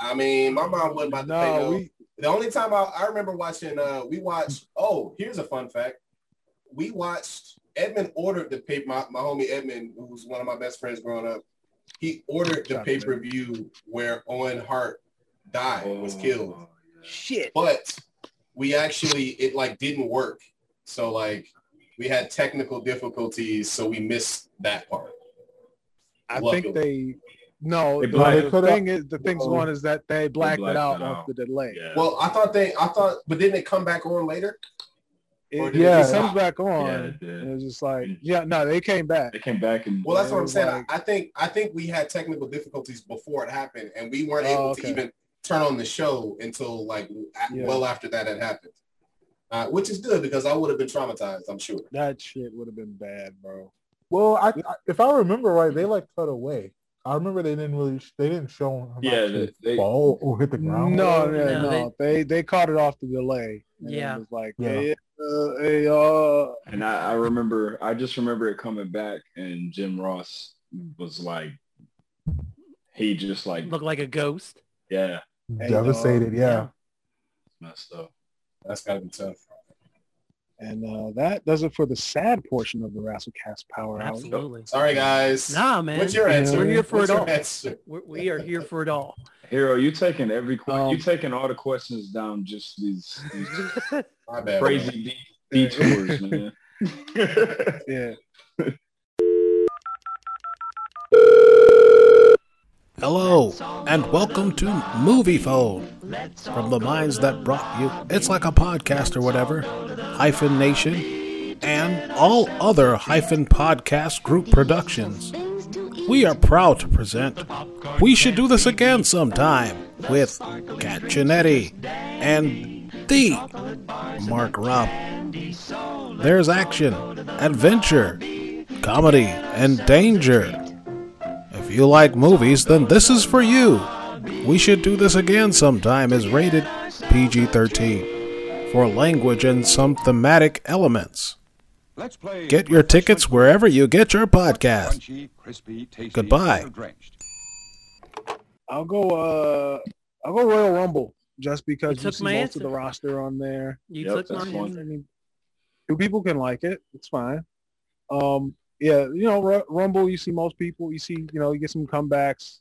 I mean, my mom wasn't about to pay. No, No, we the only time I, I remember watching, uh, we watched. Oh, here's a fun fact: we watched. Edmund ordered the pay. My, my homie Edmund, who was one of my best friends growing up, he ordered the pay per view where Owen Hart died, was Oh, killed. shit. But we actually, it like didn't work. So like, we had technical difficulties, so we missed that part. I Luckily. think they no. They the the thing is, the thing's Uh-oh. going is that they blacked, blacked it out it of the delay. Yeah. Well, I thought they, I thought, but didn't it come back on later? it, Or it, it comes back on. Yeah, it it was just like, yeah, no, they came back. They came back and Well, that's what I'm saying. Like- I think I think we had technical difficulties before it happened, and we weren't Oh, able okay. to even turn on the show until like Yeah. well after that had happened. Uh, which is good because I would have been traumatized. I'm sure. That shit would have been bad, bro. Well, I, I if I remember right, they like cut away. I remember they didn't really they didn't show him Yeah, they- they- fall or hit the ground. No, no, No, no. They, they caught it off the delay. And it Yeah. was like, Yeah. hey, uh, hey, uh, and I, I remember I just remember it coming back and Jim Ross was like he just like Look like a ghost. yeah Hey, Devastated, dog. yeah. messed up. That's gotta be tough. and uh, that does it for the sad portion of the Rasslecast Power Hour. Absolutely. Sorry, guys. Nah, man. What's your answer? We're here for What's it all. answer? We're, we are here for it all. Hero, you taking every que- Um, you taking all the questions down just these, these My bad. crazy de- detours, man. *laughs* Yeah. *laughs* Hello, and welcome to Movie Phone. From the minds that brought you It's Like a Podcast or whatever, Hyphen Nation, and all other Hyphen Podcast Group productions. We are proud to present We Should Do This Again Sometime with Kat Chinetti and the Mark Rupp. There's action, adventure, comedy, and danger. If you like movies, then this is for you. We Should Do This Again Sometime is rated PG 13 for language and some thematic elements. Get your tickets wherever you get your podcast. Goodbye. I'll go, uh, I'll go Royal Rumble just because You you, took see my most answer. of the roster on there. You Yep, took that's my one. I answer. mean, two people can like it. It's fine. Um, yeah, you know, Ru- Rumble. You see most people. You see, you know, you get some comebacks.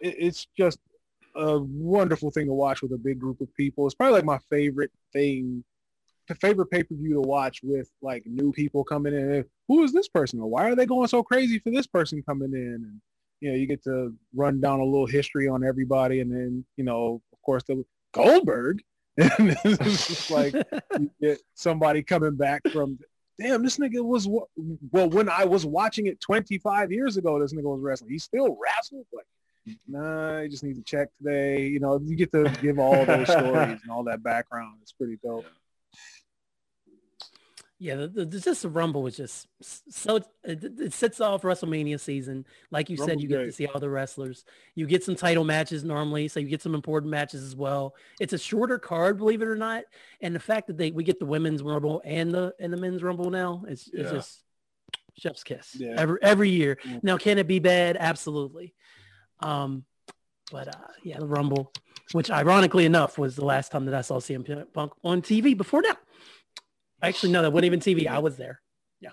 It, it's just a wonderful thing to watch with a big group of people. It's probably like my favorite thing, the favorite pay per view to watch with like new people coming in. Who is this person? Or why are they going so crazy for this person coming in? And you know, you get to run down a little history on everybody, and then you know, of course, the Goldberg. *laughs* And it's just like *laughs* you get somebody coming back from damn this nigga was wa- well when i was watching it 25 years ago this nigga was wrestling. He still wrestled like nah i just need to check today. You know you get to give all those *laughs* stories and all that background. It's pretty dope Yeah, the, the, just the Rumble was just so it, it sets off WrestleMania season. Like you said, Rumble's you get to see all the wrestlers. You get some title matches normally, so you get some important matches as well. It's a shorter card, believe it or not, and the fact that they we get the women's Rumble and the and the men's Rumble now, it's, it's just chef's kiss Yeah. every every year. Yeah. Now, can it be bad? Absolutely. Um, but uh, yeah, the Rumble, which ironically enough was the last time that I saw CM Punk on TV before now. Actually, no, that wasn't even TV. I was there. Yeah.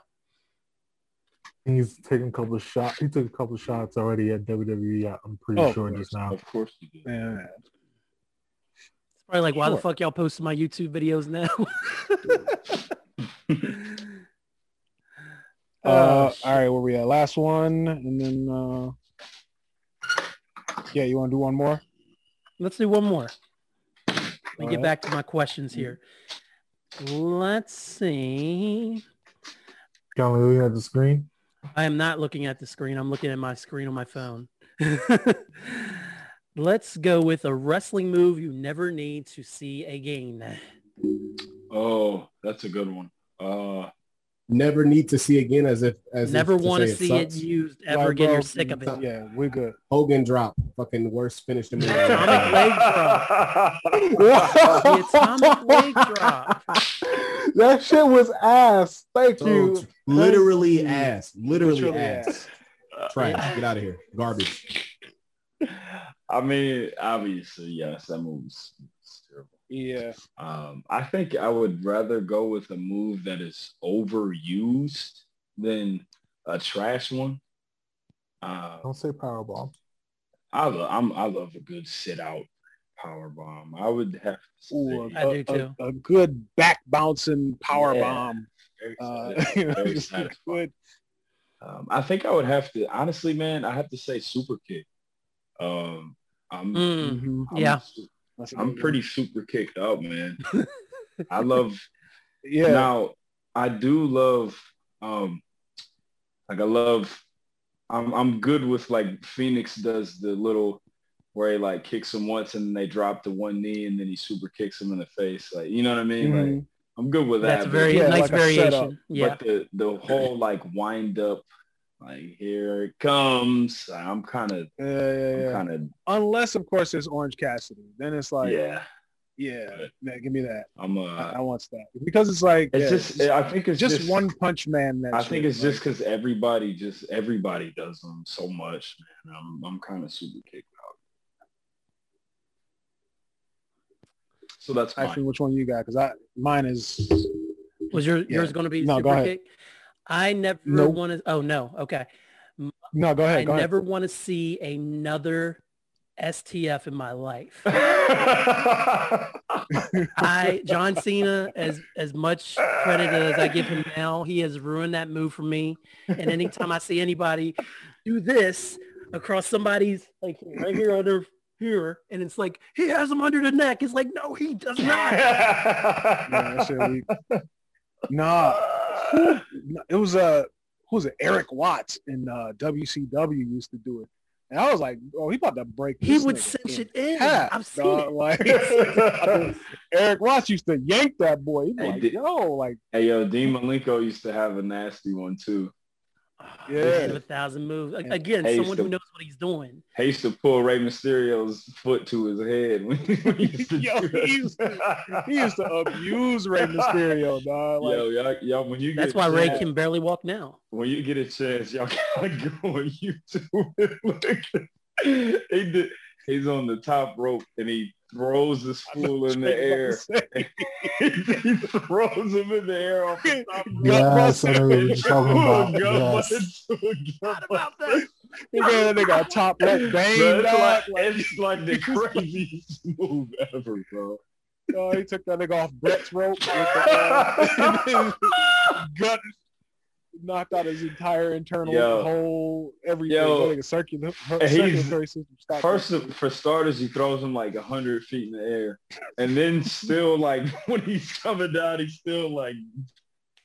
He's taking a couple of shots. He took a couple of shots already at WWE. I'm pretty Oh, sure course. just now. Of course you did. yeah It's probably like, why the fuck y'all posting my YouTube videos now? *laughs* *laughs* uh, all right where we at last one and then uh yeah you want to do one more Let's do one more. Let me All get right. back to my questions here. Let's see. John, looking at the screen. I am not looking at the screen. I'm looking at my screen on my phone. *laughs* Let's go with a wrestling move you never need to see again. Oh, that's a good one. Uh, Never need to see again as if as Never if want to say see it sucks. used ever Like, again. You're sick of it. yeah we're good *laughs* Hogan drop. Fucking worst finish to me. Atomic leg drop. The atomic leg drop. that shit was ass. Thank So, you. literally Thank you. ass. Literally, Literally ass. Trash. Get out of here. Garbage. I mean, obviously, yes, that move's it's terrible. Yeah Um, I think I would rather go with a move that is overused than a trash one. Uh, Don't say powerbomb. I love, I'm, I love a good sit out power bomb. I would have to Ooh, say, do a, too. a, a good back bouncing power Yeah. bomb very uh, you know, very *laughs* just good Um, I think I would have to, honestly, man, I have to say super kick. Um, I'm, Mm, Mhm. I'm, yeah. That's a I'm good pretty super kicked out, man. *laughs* I love, Yeah. Now, I do love, um, like I love, I'm I'm good with like Phoenix does the little where he like kicks him once and then they drop the one knee and then he super kicks him in the face. Like you know what I mean? Like Mhm. I'm good with that. That's a but- very Yeah, nice like variation. Yeah. But the the whole like wind up, like here it comes. I'm kind of Yeah, yeah, I'm yeah. kind of Unless, of course, it's Orange Cassidy. Then it's like, yeah, yeah. man, give me that. I'm uh. I want that because it's like It's yeah, just I think it's just, just one punch man. That I shit, think it's like- just because everybody just everybody does them so much, man. I'm I'm kind of super kicked out. So that's fine. actually which one you got because I mine is Was your Yeah. yours going to be No, super go ahead. kick? I never Nope. want to. Oh no. Okay. no. Go ahead. I go ahead. never want to see another STF in my life. I John Cena, as as much credit as I give him now, he has ruined that move for me. And anytime I see anybody do this across somebody's like right here under here, and it's like he has him under the neck. It's like no, he does not. *laughs* Yeah, weak. Nah, who- it was uh, who was it? Erik Watts in uh, WCW used to do it, and I was like, oh, he about to break. He would nigga cinch it in. half, I've seen dog. it. Like, *laughs* *laughs* Erik Watts used to yank that boy. He'd be Hey, like, did- yo, like, hey yo, Dean Malenko used to have a nasty one too. Yeah. a thousand moves. Again, Hey, someone so- who knows what he's doing. He used to pull Rey Mysterio's foot to his head when when he used to *laughs* Yo, he used to- he used to abuse Rey Mysterio, dog. *laughs* Like, Yo, y'all, y'all, when you That's get why a Rey can barely walk now. when you get a chance, y'all *laughs* gotta go on YouTube. He did. He's on the top rope and he throws this fool in the air. *laughs* he throws him in the air off the top rope. Yeah, so they were talking about. Gut Yes. bust, gut bust. Yeah, they got top rope bang, Bro, it's, dog. like, it's like the craziest move ever, bro. *laughs* Oh, he took that nigga off Brett's rope. with the, gut knocked out his entire internal Yo. whole everything. Yo. That nigga circular, He's- circulatory system. First, of- for starters, he throws him like hundred feet in the air, and then still like *laughs* when he's coming down, he still like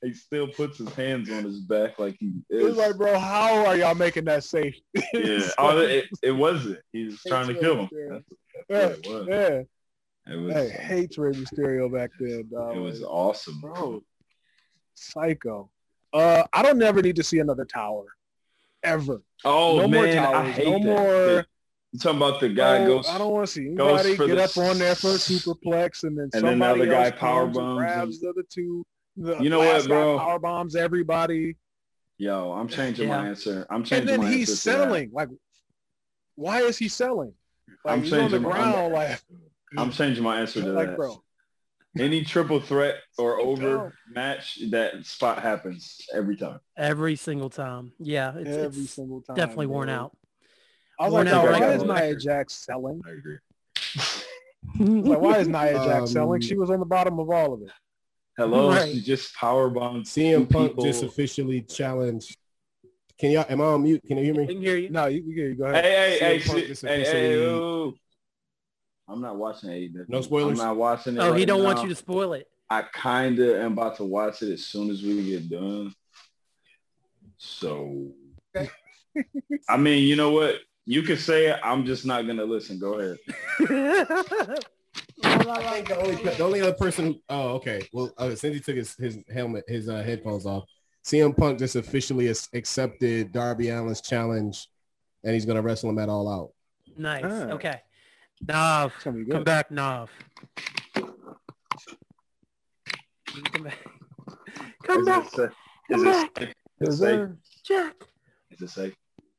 he still puts his hands on his back like he It was like, bro, how are y'all making that safe? *laughs* yeah, It's it, it wasn't. He was trying to kill him. Yeah. That's, that's what it was. yeah. It was. Hey, hates Rey Mysterio back then. Dog. It was awesome, bro, psycho. Uh, I don't never need to see another tower, ever. Oh no more man, I towers. hate no that. more. You talking about the guy no, goes? I don't want to see goes anybody get the up on there for a s- superplex and then and then the somebody other guy power comes and bombs grabs and- the other two. The You know what, bro? Power bombs everybody, Yo, I'm changing my answer. I'm and changing then my he's answer to that. selling. Like, why is he selling? Like, I'm he's on the changing my- I'm- ground. Like, I'm changing my answer to like, that. bro, Any triple threat *laughs* or over match, that spot happens every time. Every single time. Yeah, it's, every it's single time. definitely worn bro. out. I was Worn like, out why is Nia Jax selling? I agree. Like, why is Nia Jax Um, selling? She was on the bottom of all of it. Hello, Right. she just power bombed CM two Punk people. just officially challenged. Can y'all? Am I on mute? Can you hear We me? can hear you. No, you, you, you go Hey, ahead. hey, hey, CM Punk shit. just hey, hey, officially- ooh. I'm not watching AEW. No spoilers? I'm not watching it. Oh, he don't want you to spoil it. I kind of am about to watch it as soon as we get done. So, I mean, you know what? You can say it. I'm just not gonna listen. Go ahead. *laughs* The only, the only other person. Oh, okay. Well, uh, since he took his his helmet, his uh, headphones off, CM Punk just officially as- accepted Darby Allin's challenge, and he's gonna wrestle him at All Out. nice. Ah. Okay. Nav, It's gonna be come back, Nav. Come back. Come Is back, it safe? come Is it back. safe? Yes, Is it safe? sir. Jack. Is it safe?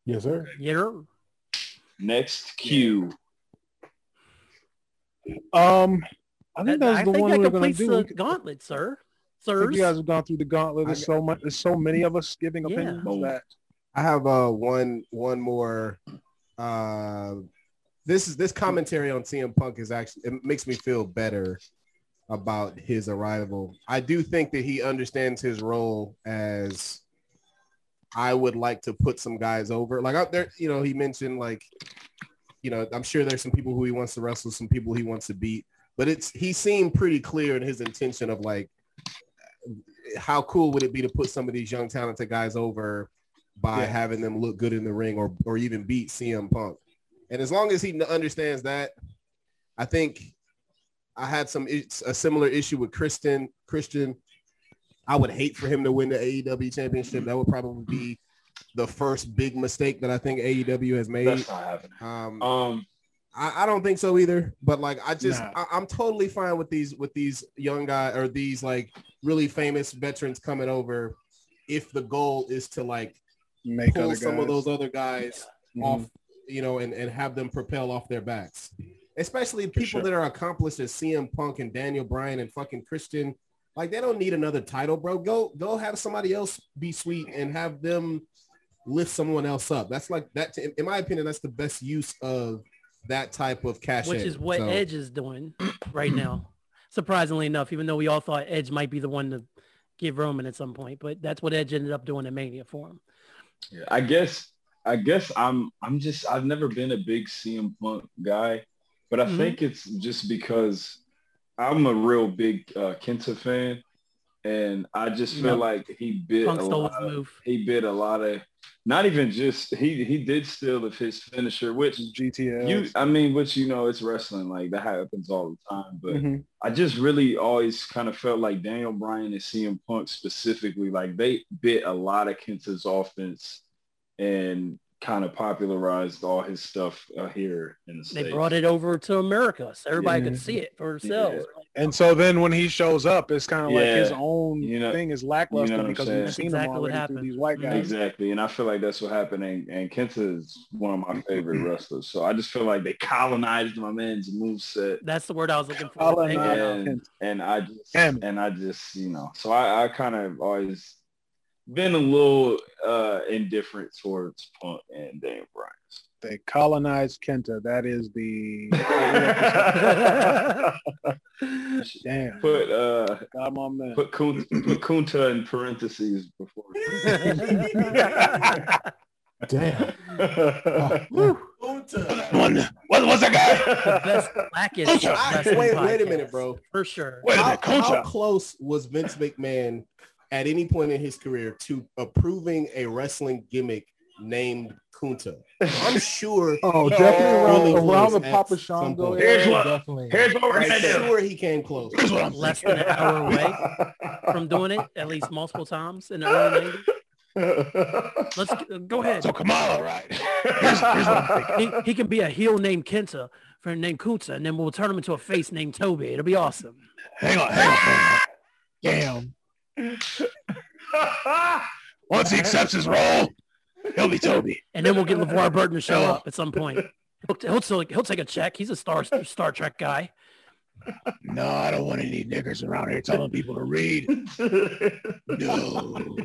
Yes, sir. Yeah. Next cue. Um, I think I, that's I the one that we we're gonna completes do. the gauntlet, sir. I think Sirs. you guys have gone through the gauntlet. There's so much. There's so many of us giving Yeah. opinions Boom. that I have uh one one more. Uh, this is this commentary on CM Punk is actually it makes me feel better about his arrival. I do think that he understands his role as I would like to put some guys over. Like out there, you know, he mentioned like, you know, I'm sure there's some people who he wants to wrestle, some people he wants to beat, but it's he seemed pretty clear in his intention of like how cool would it be to put some of these young talented guys over by Yeah. having them look good in the ring or or even beat CM Punk? And as long as he understands that, I think I had some a similar issue with Christian. Christian, I would hate for him to win the AEW championship. That would probably be the first big mistake that I think AEW has made. That's not happening. Um, Um, I, I don't think so either. But like, I just Nah. I, I'm totally fine with these with these young guys or these like really famous veterans coming over. If the goal is to like Make pull some of those other guys Mhm. off, you know, and, and have them propel off their backs. Especially people sure. that are accomplished as CM Punk and Daniel Bryan and fucking Christian. Like they don't need another title, bro. Go go have somebody else be sweet and have them lift someone else up. That's like that. In my opinion, that's the best use of that type of cash. which is what Edge is doing right now. *clears throat* Surprisingly enough, even though we all thought Edge might be the one to give Roman at some point, but that's what Edge ended up doing at Mania for him. Yeah, I guess I guess I'm I'm just I've never been a big CM Punk guy, but I Mhm. think it's just because I'm a real big uh, Kenta fan, and I just feel Yep. like he bit Punk a stole lot his of, he bit a lot of not even just he he did steal of his finisher, which GTS. you I mean, which you know it's wrestling like that happens all the time, but Mhm. I just really always kind of felt like Daniel Bryan and CM Punk specifically, like they bit a lot of Kenta's offense and kind of popularized all his stuff uh, here in the They States. brought it over to America so everybody Yeah. could see it for themselves. And so then when he shows up, it's kind of like his own You know- thing is lackluster you know because saying? we've seen exactly him what already through these white guys. Exactly. And I feel like that's what happened. And, and Kenta is one of my favorite *clears throat* wrestlers. So I just feel like they colonized my man's moveset. That's the word I was looking for. Colonized. Thank you. Kenta. And, and I just Damn and I just, you know, so I, I kind of always been a little uh indifferent towards Punk and Daniel Bryan. They colonized Kenta. That is the *laughs* damn. Put uh God, my man. put Kunta, put Kunta in parentheses before. *laughs* Damn. *laughs* One, what, what's that guy? Best blackest I- wrestling wait, wait a minute, bro. For sure. Wait a How, minute, how Kunta. close was Vince McMahon at any point in his career to approving a wrestling gimmick named Kunta? I'm sure. *laughs* Oh, definitely around, Really around the Papa some Shango point. Here's era, what- definitely. Here's what we're I'm gonna do. sure he came close. Here's what I'm Less than an hour away *laughs* from doing it at least multiple times in the early 90s. Let's uh, go ahead. So Kamala, right? Here's, here's what I'm. *laughs* He, he can be a heel named Kenta for named Kunta, and then we'll turn him into a face named Toby. It'll be awesome. Hang on, hang on. Damn. *laughs* Once he accepts his role, he'll be Toby. And then we'll get LeVar Burton to show *laughs* up at some point. He'll, he'll, take- he'll take a check. He's a Star Star Trek guy. No, I don't want any niggers around here telling people to read. No.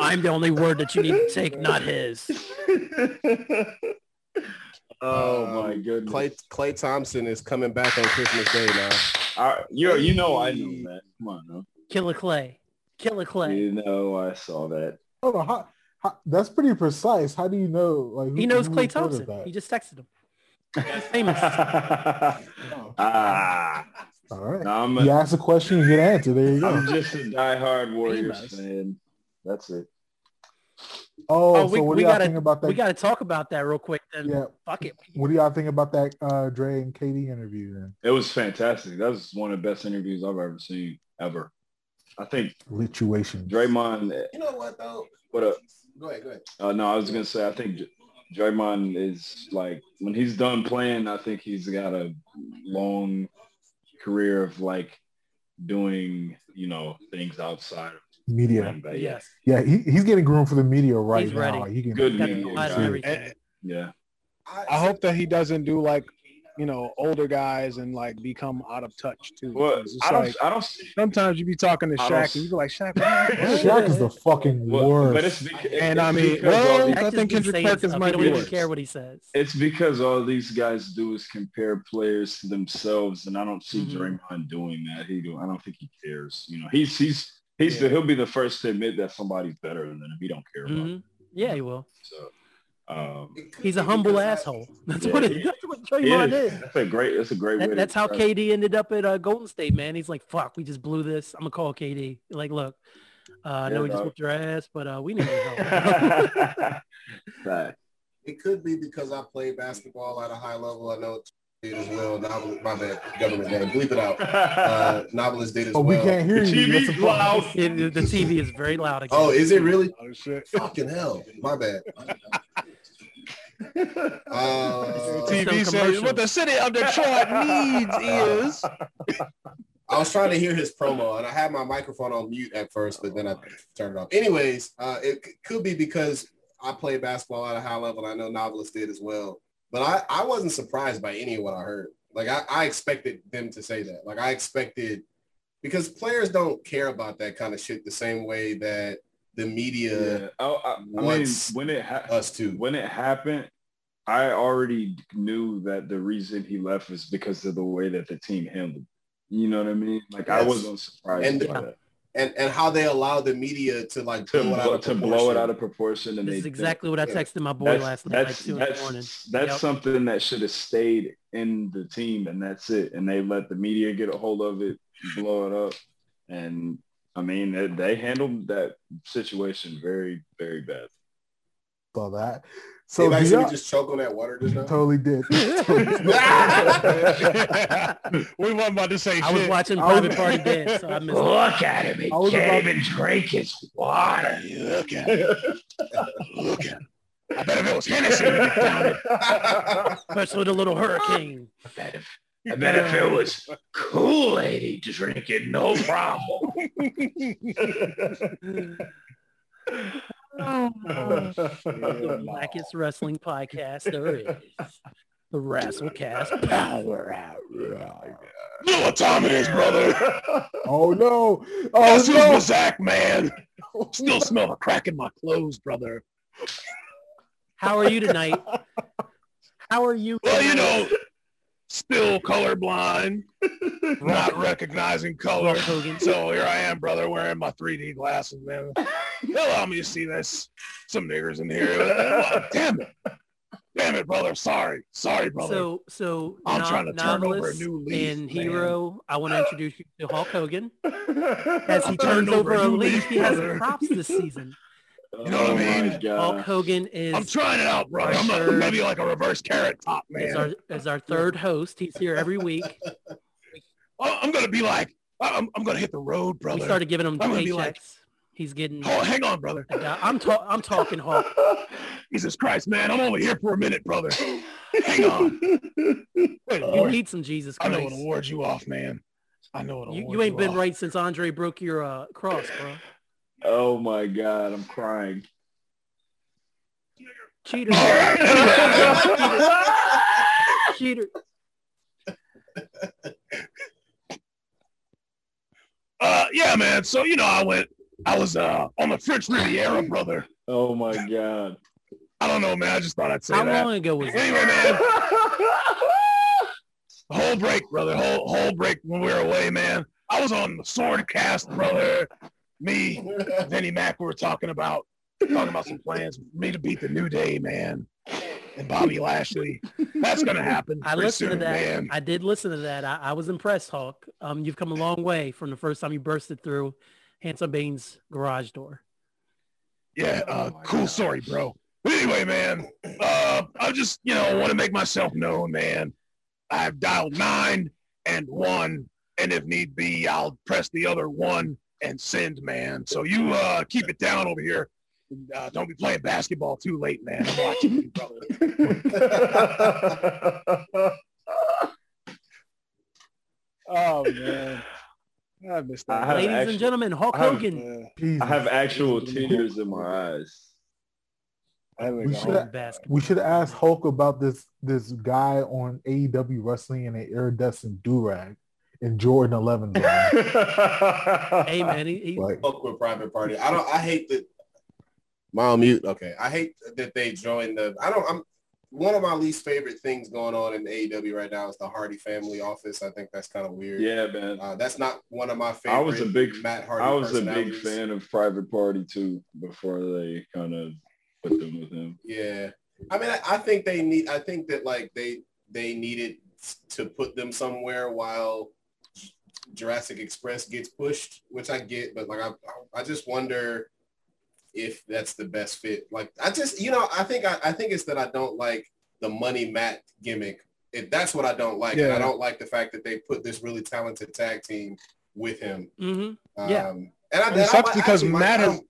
I'm the only word that you need to take, not his. oh Um, my goodness. Klay Klay Thompson is coming back on Christmas Day now. I, you you know I know that. Come on, no. Killer Klay. Killer Klay. You know I saw that. Hold on, how, how, that's pretty precise. How do you know? Like who- He knows Klay Thompson. He just texted him. He's famous. *laughs* ah, All right. no, I'm, You a, ask a question, you get an answer. There you go. I'm just a diehard Warriors Famous. fan. That's it. Oh, Oh, we- so what we do y'all gotta- think about that? We got to talk about that real quick. Then yeah. fuck it. What do y'all think about that uh, Dre and KD interview then? It was fantastic. That was one of the best interviews I've ever seen ever. I think Lituation. Draymond. You know what though? What up? Go ahead, go ahead. Uh, no, I was gonna say I think J- Draymond is like when he's done playing. I think he's got a long career of like doing you know things outside of Media. ring, but yeah, Yes. Yeah, he, he's getting groomed for the media right He's now. ready. He can, Good Got media, and exactly. everything. And yeah. I hope that he doesn't do like, you know, older guys and like become out of touch too. Well, It's I don't. like, I don't. see- sometimes you be talking to I Shaq and you be like, Shaq, *laughs* what? Shaq is the fucking Well, worst. but it's because, And I mean, well, these- I think Kendrick saying Perkins stuff. might He don't be worse. care what he says. It's because all these guys do is compare players to themselves, and I don't see Mhm. Draymond doing that. He do. I don't think he cares. You know, he's he's he's the, he'll be the first to admit that somebody's better than him. He don't care about. it. Mhm. Yeah, he will. So Um, He's a humble asshole. That's Yeah, what it. he- *laughs* That's what Draymond is. is. That's a great. That's a great way. That, to that's how describe it. KD ended up at uh, Golden State, man. He's like, "Fuck, we just blew this. I'm gonna call KD. Like, look, uh, I know Yeah, we just dog. whooped your ass, but uh, we need your help." *laughs* *laughs* Fact. It could be because I played basketball at a high level. I know it did as well. Novel, my bad, government name. Bleep it out. *laughs* Uh, novelist did as Oh, well. we can't hear The you. That's TV's a loud. It- the TV is very loud again. Oh, is it really? Oh shit. Fucking hell. My bad. *laughs* Uh, TV says, "What the city of Detroit needs is I was trying to hear his promo, and I had my microphone on mute at first, but then I turned it off. Anyways, uh, it c- could be because I played basketball at a high level. And I know Novelist did as well, but I, I wasn't surprised by any of what I heard. Like I, I expected them to say that. Like I expected because players don't care about that kind of shit the same way that the media Yeah. Oh, I, I mean, when it ha- us too. when it happened, I already knew that the reason he left was because of the way that the team handled. it. You know what I mean? Like I wasn't surprised And- by that. And and how they allow the media to like To, blow it out blow, of to blow it proportion. out of proportion and This they is exactly what I texted my boy last night, like that's, two that's, morning. that's Yep. something that should have stayed in the team and that's it. And they let the media get a hold of it, blow it up. And I mean, they, they handled that situation very, very bad. Saw that. So So Dave y'all- just choke on that water just now. totally did. *laughs* *laughs* we weren't about to say I was watching I was- Private Party *laughs* Dance, so I missed it. Look at him. He I was can't about- even drink his water. Look at him. Look at him. I bet if it was Hennessy, we'd be down it. Especially the little hurricane. I bet if, I bet if it was Kool-Aid, he'd drink it, no problem. Oh, *laughs* the blackest wrestling podcast there is. The Wrestlecast Power Hour. You know what time it is, brother? *laughs* oh no! Oh, Oh this no! the Zach, man. Still *laughs* smell the crack in my clothes, brother. How are you tonight? How are you? Well, you know, still colorblind, not recognizing color. So here I am, brother, wearing my 3D glasses, man. Allow me to see this. Some niggers in here. Oh, damn it. Damn it, brother. Sorry. Sorry, brother. So, so I'm no- trying to turn over a new leaf, and man. hero. I want to introduce you to Hulk Hogan. As he *laughs* I'm turns over over a a new leaf, leaf, he has brother. props this season. *laughs* You know what I oh mean? my Hulk Hogan is I'm trying it out, brother. I'm, Sure. I'm maybe like a reverse carrot top, is man. our is our third host. He's here every week. *laughs* Oh, I'm gonna be like, I'm, I'm gonna hit the road, brother. We started giving him I'm paychecks. like- He's getting. Oh, hang on, brother. I'm ta- I'm talking Hulk. *laughs* Jesus Christ, man. I'm only here for a minute, brother. *laughs* Hang on. Wait, You Lord. need some Jesus Christ. I know Christ. it'll ward you off, man. I know it'll ward You, ward you ain't been off. right since Andre broke your uh, cross, bro. Oh my God, I'm crying. Cheater. *laughs* Cheater. Uh, yeah, man. So you know, I went. I was uh on the French Riviera, brother. Oh my God. I don't know, man. I just thought I'd say How that. long ago was that? Anyway, man. whole break, brother. Whole whole break when we were away, man. I was on the sword cast, brother. Me, Vinnie Mac, we were talking about talking about some plans for me to beat the New Day, man. And Bobby Lashley. That's gonna happen. I pretty listened to soon, that. man. I did listen to that. I, I was impressed, Hulk. Um, you've come a long way from the first time you bursted through Handsome Bane's garage door. Yeah, Oh uh, cool story, bro. But anyway, man, uh, I just, you know, want to make myself known, man. I've dialed nine and one, and if need be, I'll press the other one and send, man. So you uh, keep it down over here. Uh, don't be playing basketball too late, man. I'm watching you, brother. *laughs* *laughs* oh man, I missed I that. have Ladies actually- and gentlemen, Hulk I have- Hogan. Jesus. I have actual tears in my eyes. We should playing we should ask Hulk about this this guy on AEW wrestling in an iridescent durag in Jordan 11. zone. *laughs* Hey man, he, he, like fuck with private party. I don't. I hate that. My mute. Okay. I hate that they joined the. I don't. I'm one of my least favorite things going on in AEW right now is the Hardy family office. I think that's kind of weird. Yeah, man. Uh, that's not one of my favorite. I was a big Matt Hardy. I was a big fan of Private Party too before they kind of put them with him. Yeah. I mean, I, I think they need. I think that like they they needed to put them somewhere while Jurassic Express gets pushed, which I get, but like I I just wonder if that's the best fit. Like I just you know I think I, I think it's that I don't like the money Matt gimmick. It, that's what I don't like. And Yeah. I don't like the fact that they put this really talented tag team with him. hmm Um, Yeah. And, I, And it and I sucks like- because actually like- Matt I has-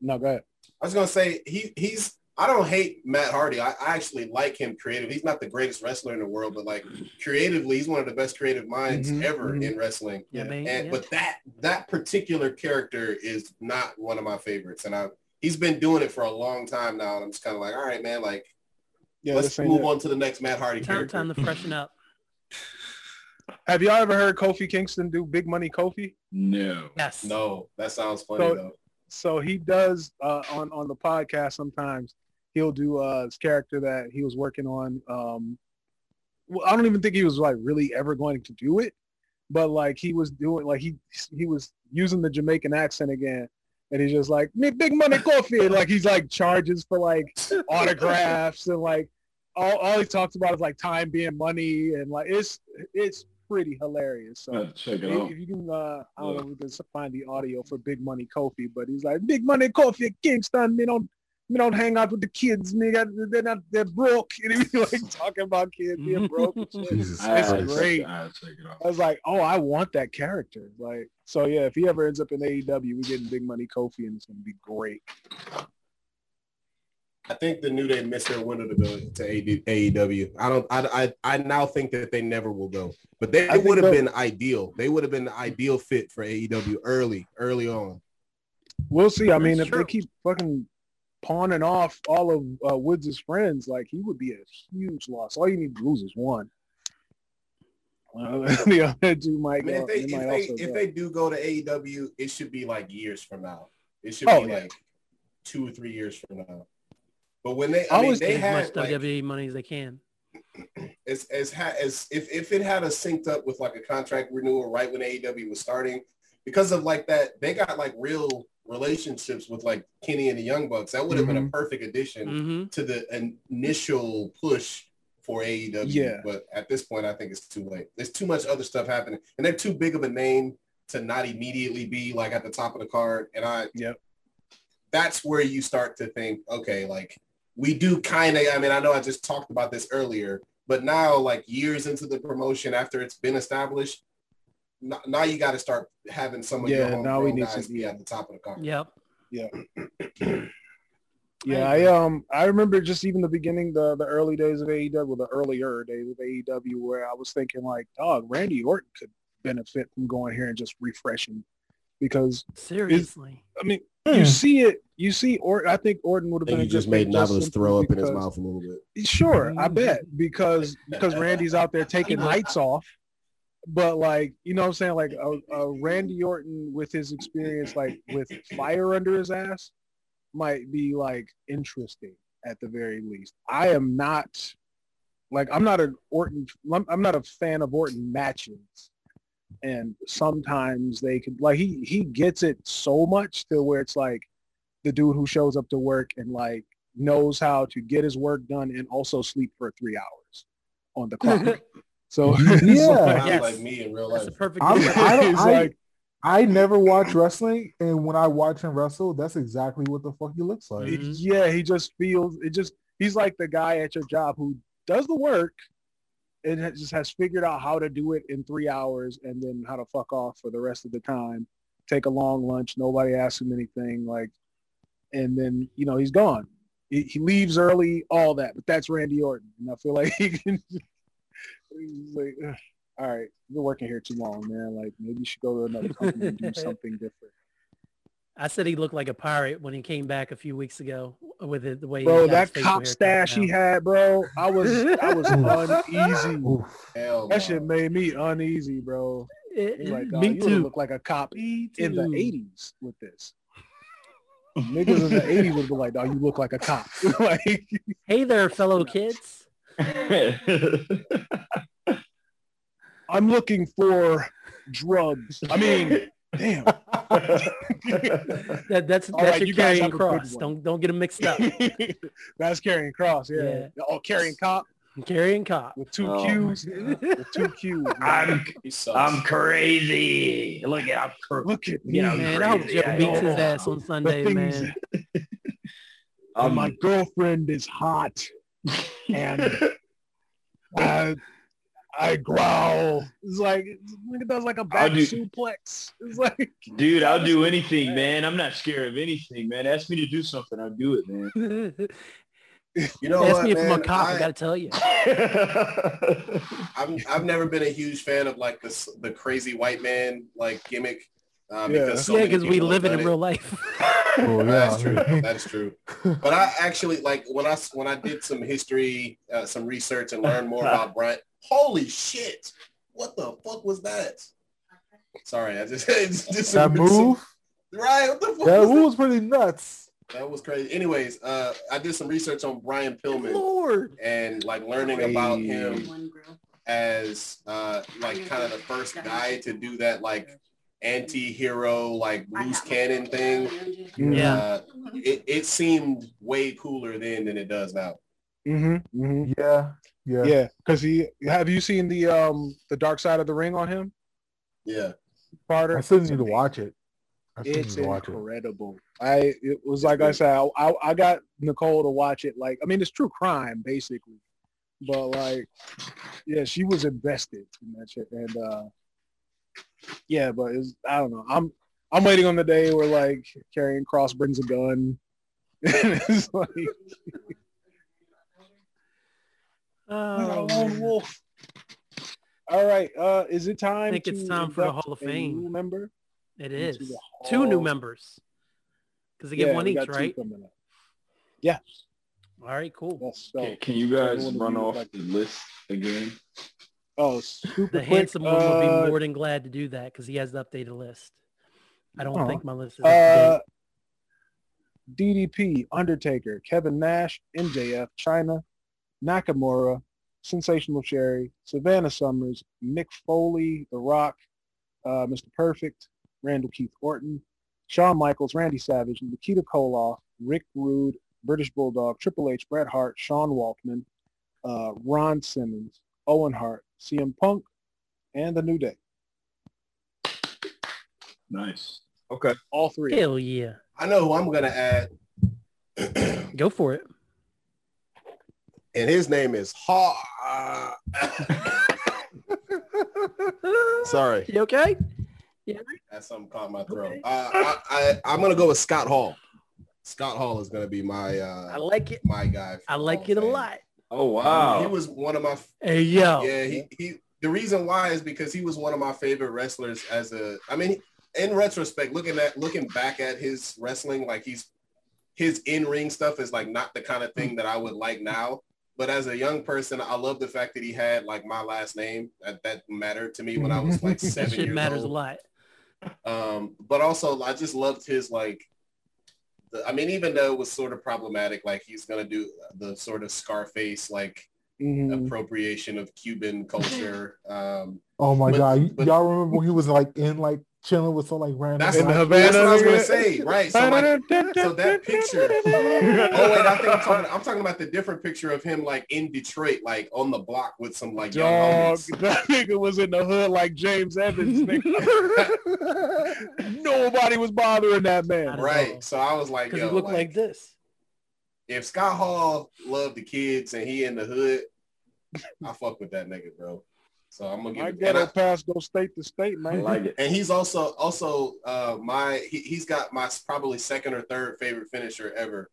No, go ahead. I was gonna say he he's I don't hate Matt Hardy. I, I actually like him creative. He's not the greatest wrestler in the world, but like creatively, he's one of the best creative minds Mhm, ever mhm. in wrestling. Yeah, man. And yeah. but that that particular character is not one of my favorites. And I he's been doing it for a long time now. And I'm just kind of like, all right, man, like Yeah, let's move it. on to the next Matt Hardy time, character. time to freshen up. *laughs* Have y'all ever heard Kofi Kingston do Big Money Kofi? No. Yes. No, that sounds funny So- though. So he does uh, on on the podcast sometimes. He'll do uh, his character that he was working on. Um, well, I don't even think he was like really ever going to do it, but like he was doing like he he was using the Jamaican accent again, and he's just like "Me big money Kofi, and like he's like charges for like autographs and like all, all he talks about is like time being money and like it's it's pretty hilarious. So check it if out. if you can, uh, I don't know if we can find the audio for Big Money Kofi, but he's like, Big Money Kofi Kingston, me don't, me don't hang out with the kids, nigga. They're not, they're broke. *laughs* And he be like talking about kids being broke. Jesus I- It's I'll Christ. check- great. I'll check it out. I was like, oh, I want that character. Like, so yeah, if he ever ends up in AEW, we're getting Big Money Kofi, and it's gonna be great. I think the New Day missed their window to go to AEW. I don't. I, I I now think that they never will go. But they would have been ideal. They would have been the ideal fit for AEW early, early on. We'll see. I mean, That's if true. they keep fucking pawning off all of uh, Woods' friends, like he would be a huge loss. All you need to lose is one. Uh, *laughs* the other two I mean, go. if they they if they if they do go to AEW, it should be like years from now. It should Oh, be yeah. like two or three years from now. But when they, I I mean, was- they Get as had much like, WWE money as they can. *clears throat* as as ha- as if if it had a synced up with like a contract renewal right when AEW was starting, because of like that, they got like real relationships with like Kenny and the Young Bucks. That would have been a perfect addition hmm to the initial push for AEW. Yeah. But at this point, I think it's too late. There's too much other stuff happening, and they're too big of a name to not immediately be like at the top of the card. And I, Yep. that's where you start to think, okay, like we do kind of. I mean, I know I just talked about this earlier, but now, like years into the promotion, after it's been established. N- Now you got to start having some of your Yeah, now we homegrown need to- be at the top of the card. Yep. Yeah, *clears throat* yeah, I um I remember just even the beginning, the the early days of AEW, the earlier days of AEW, where I was thinking like, dog, Randy Orton could benefit from going here and just refreshing, because Seriously. I mean, you see it, you see Orton. I think Orton would have I been you just made fit Novelist throw up in his mouth a little bit. Sure, I *laughs* bet because because Randy's out there taking *laughs* nights off. But like, you know what I'm saying? Like a, a Randy Orton with his experience, like with fire under his ass, might be like interesting at the very least. I am not like I'm not an Orton. I'm, not a fan of Orton matches, and sometimes they could like he he gets it so much to where it's like the dude who shows up to work and like knows how to get his work done and also sleep for three hours on the *laughs* clock. So *laughs* *laughs* it's Yeah. like- Yes. like me in real That's life. a perfect I'm- I don't- *laughs* I- like I never watch wrestling, and when I watch him wrestle, that's exactly what the fuck he looks like. Mhm. yeah, he just feels it. Just he's like the guy at your job who does the work and has- just has figured out how to do it in three hours and then how to fuck off for the rest of the time. Take a long lunch. Nobody asks him anything. Like, and then you know he's gone. He, he leaves early. All that, but that's Randy Orton, and I feel like he can. He's like, all right, you're working here too long, man. Like maybe you should go to another company and do *laughs* something different. I said he looked like a pirate when he came back a few weeks ago with it, the way he Bro, got that cop stash he had, bro, I was I was *laughs* uneasy. Oof. Hell That no. shit made me uneasy, bro. He's like, dog, me you would've too. looked like a cop Me in the '80s with this. Niggas in the '80s would be like, "Oh, you look like a cop." *laughs* like, Hey there, fellow kids. *laughs* I'm looking for drugs. I mean, Damn. That, that's All that's right, your you carrying a good cross. Don't don't get them mixed up. *laughs* That's carrying cross. Yeah. Oh, carrying cop carrying cop. with two Oh, Q's. with two Q's. I'm I'm crazy. Look at I'm cr- Look at me. Yeah, I'm Man, I hope crazy. I beats his ass on Sunday, man. And I'm *laughs* my um, girlfriend is hot, and *laughs* I I growl. It's like it does like a back do- suplex. It's like Dude, I'll do *laughs* anything, man. I'm not scared of anything, man. Ask me to do something, I'll do it, man. *laughs* You know Ask what, me if I'm a cop. I, I, gotta tell you. I've I've never been a huge fan of like this the crazy white man like gimmick. Um, Yeah. because so yeah, we live it in done real life. Oh, *laughs* That's true. That's true. But I actually like when I when I did some history, uh, some research, and learned more about Brian. Holy shit! What the fuck was that? Sorry, I just, *laughs* just did some, that move, some- right? What the fuck? that was move was pretty nuts. that? that was crazy. Anyways, uh, I did some research on Brian Pillman Lord. and like learning about him as uh like kind of the first guy to do that like anti-hero like loose cannon thing. Yeah. Uh, it, it seemed way cooler then than it does now. hmm hmm Yeah, yeah. yeah. Because he have you seen the um the Dark Side of the Ring on him, Yeah. Carter? I still need to watch it. I It's to watch it. incredible. I it was like I said, I, I I got Nicole to watch it. Like I mean, it's true crime basically, but like, yeah, she was invested in that shit, and uh, yeah, but it's I don't know. I'm I'm waiting on the day where like carrying cross brings a gun. *laughs* it's like I *laughs* Oh, lone wolf. All right, uh, is it time? I think it's time for the induct Hall of Fame. new member it into is. the Two new members. Because they get Yeah, one each, right? coming up. Yeah. All right, cool. Yes. So, Can, can you guys run off like- the list again? Oh, super The quick. handsome one would uh, be more than glad to do that because he has the updated list. I don't Oh. think my list is up. Uh, DDP, Undertaker, Kevin Nash, MJF, Chyna, Nakamura, Sensational Sherri, Savannah Summers, Mick Foley, The Rock, uh, Mr. Perfect, Randall Keith Orton, Shawn Michaels, Randy Savage, Nikita Koloff, Rick Rude, British Bulldog, Triple H, Bret Hart, Sean Waltman, uh, Ron Simmons, Owen Hart, CM Punk, and The New Day. Nice. Okay. All three. Hell yeah. I know who I'm gonna add. *clears throat* Go for it. and his name is Ha. *laughs* Sorry, You okay? Yeah. That's something caught my throat. Uh, I, I, I'm gonna go with Scott Hall. Scott Hall is gonna be my I uh, like it. my guy. I like Hall it a lot. Oh wow. He was one of my Hey, yo. yeah. He, he the reason why is because he was one of my favorite wrestlers as a. I mean, in retrospect, looking at looking back at his wrestling, like he's his in ring stuff is like not the kind of thing that I would like now. But as a young person, I love the fact that he had like my last name. That, that mattered to me when I was like *laughs* That seven shit years matters old. a lot. Um, but also I just loved his like the, I mean, even though it was sort of problematic, like he's gonna do the sort of Scarface like Mhm. appropriation of Cuban culture. *laughs* Um, Oh my But- god, but- y'all remember when he was like in like chilling with some like random. that's, In the? Havana, that's what I was gonna say, right? So like, so that picture. *laughs* Oh wait, I think I'm talking, I'm talking about the different picture of him like in Detroit, like on the block with some like young Dog, homies. *laughs* that nigga was in the hood like James Evans. nigga. *laughs* Nobody was bothering that man. Right. all. So I was like, Because yo, he looked like, like, this. if Scott Hall loved the kids and he in the hood, I fuck with that nigga, bro. So I'm gonna give My ghetto I- pass go state to state, I man. like it. and he's also also uh my he, he's got my probably second or third favorite finisher ever.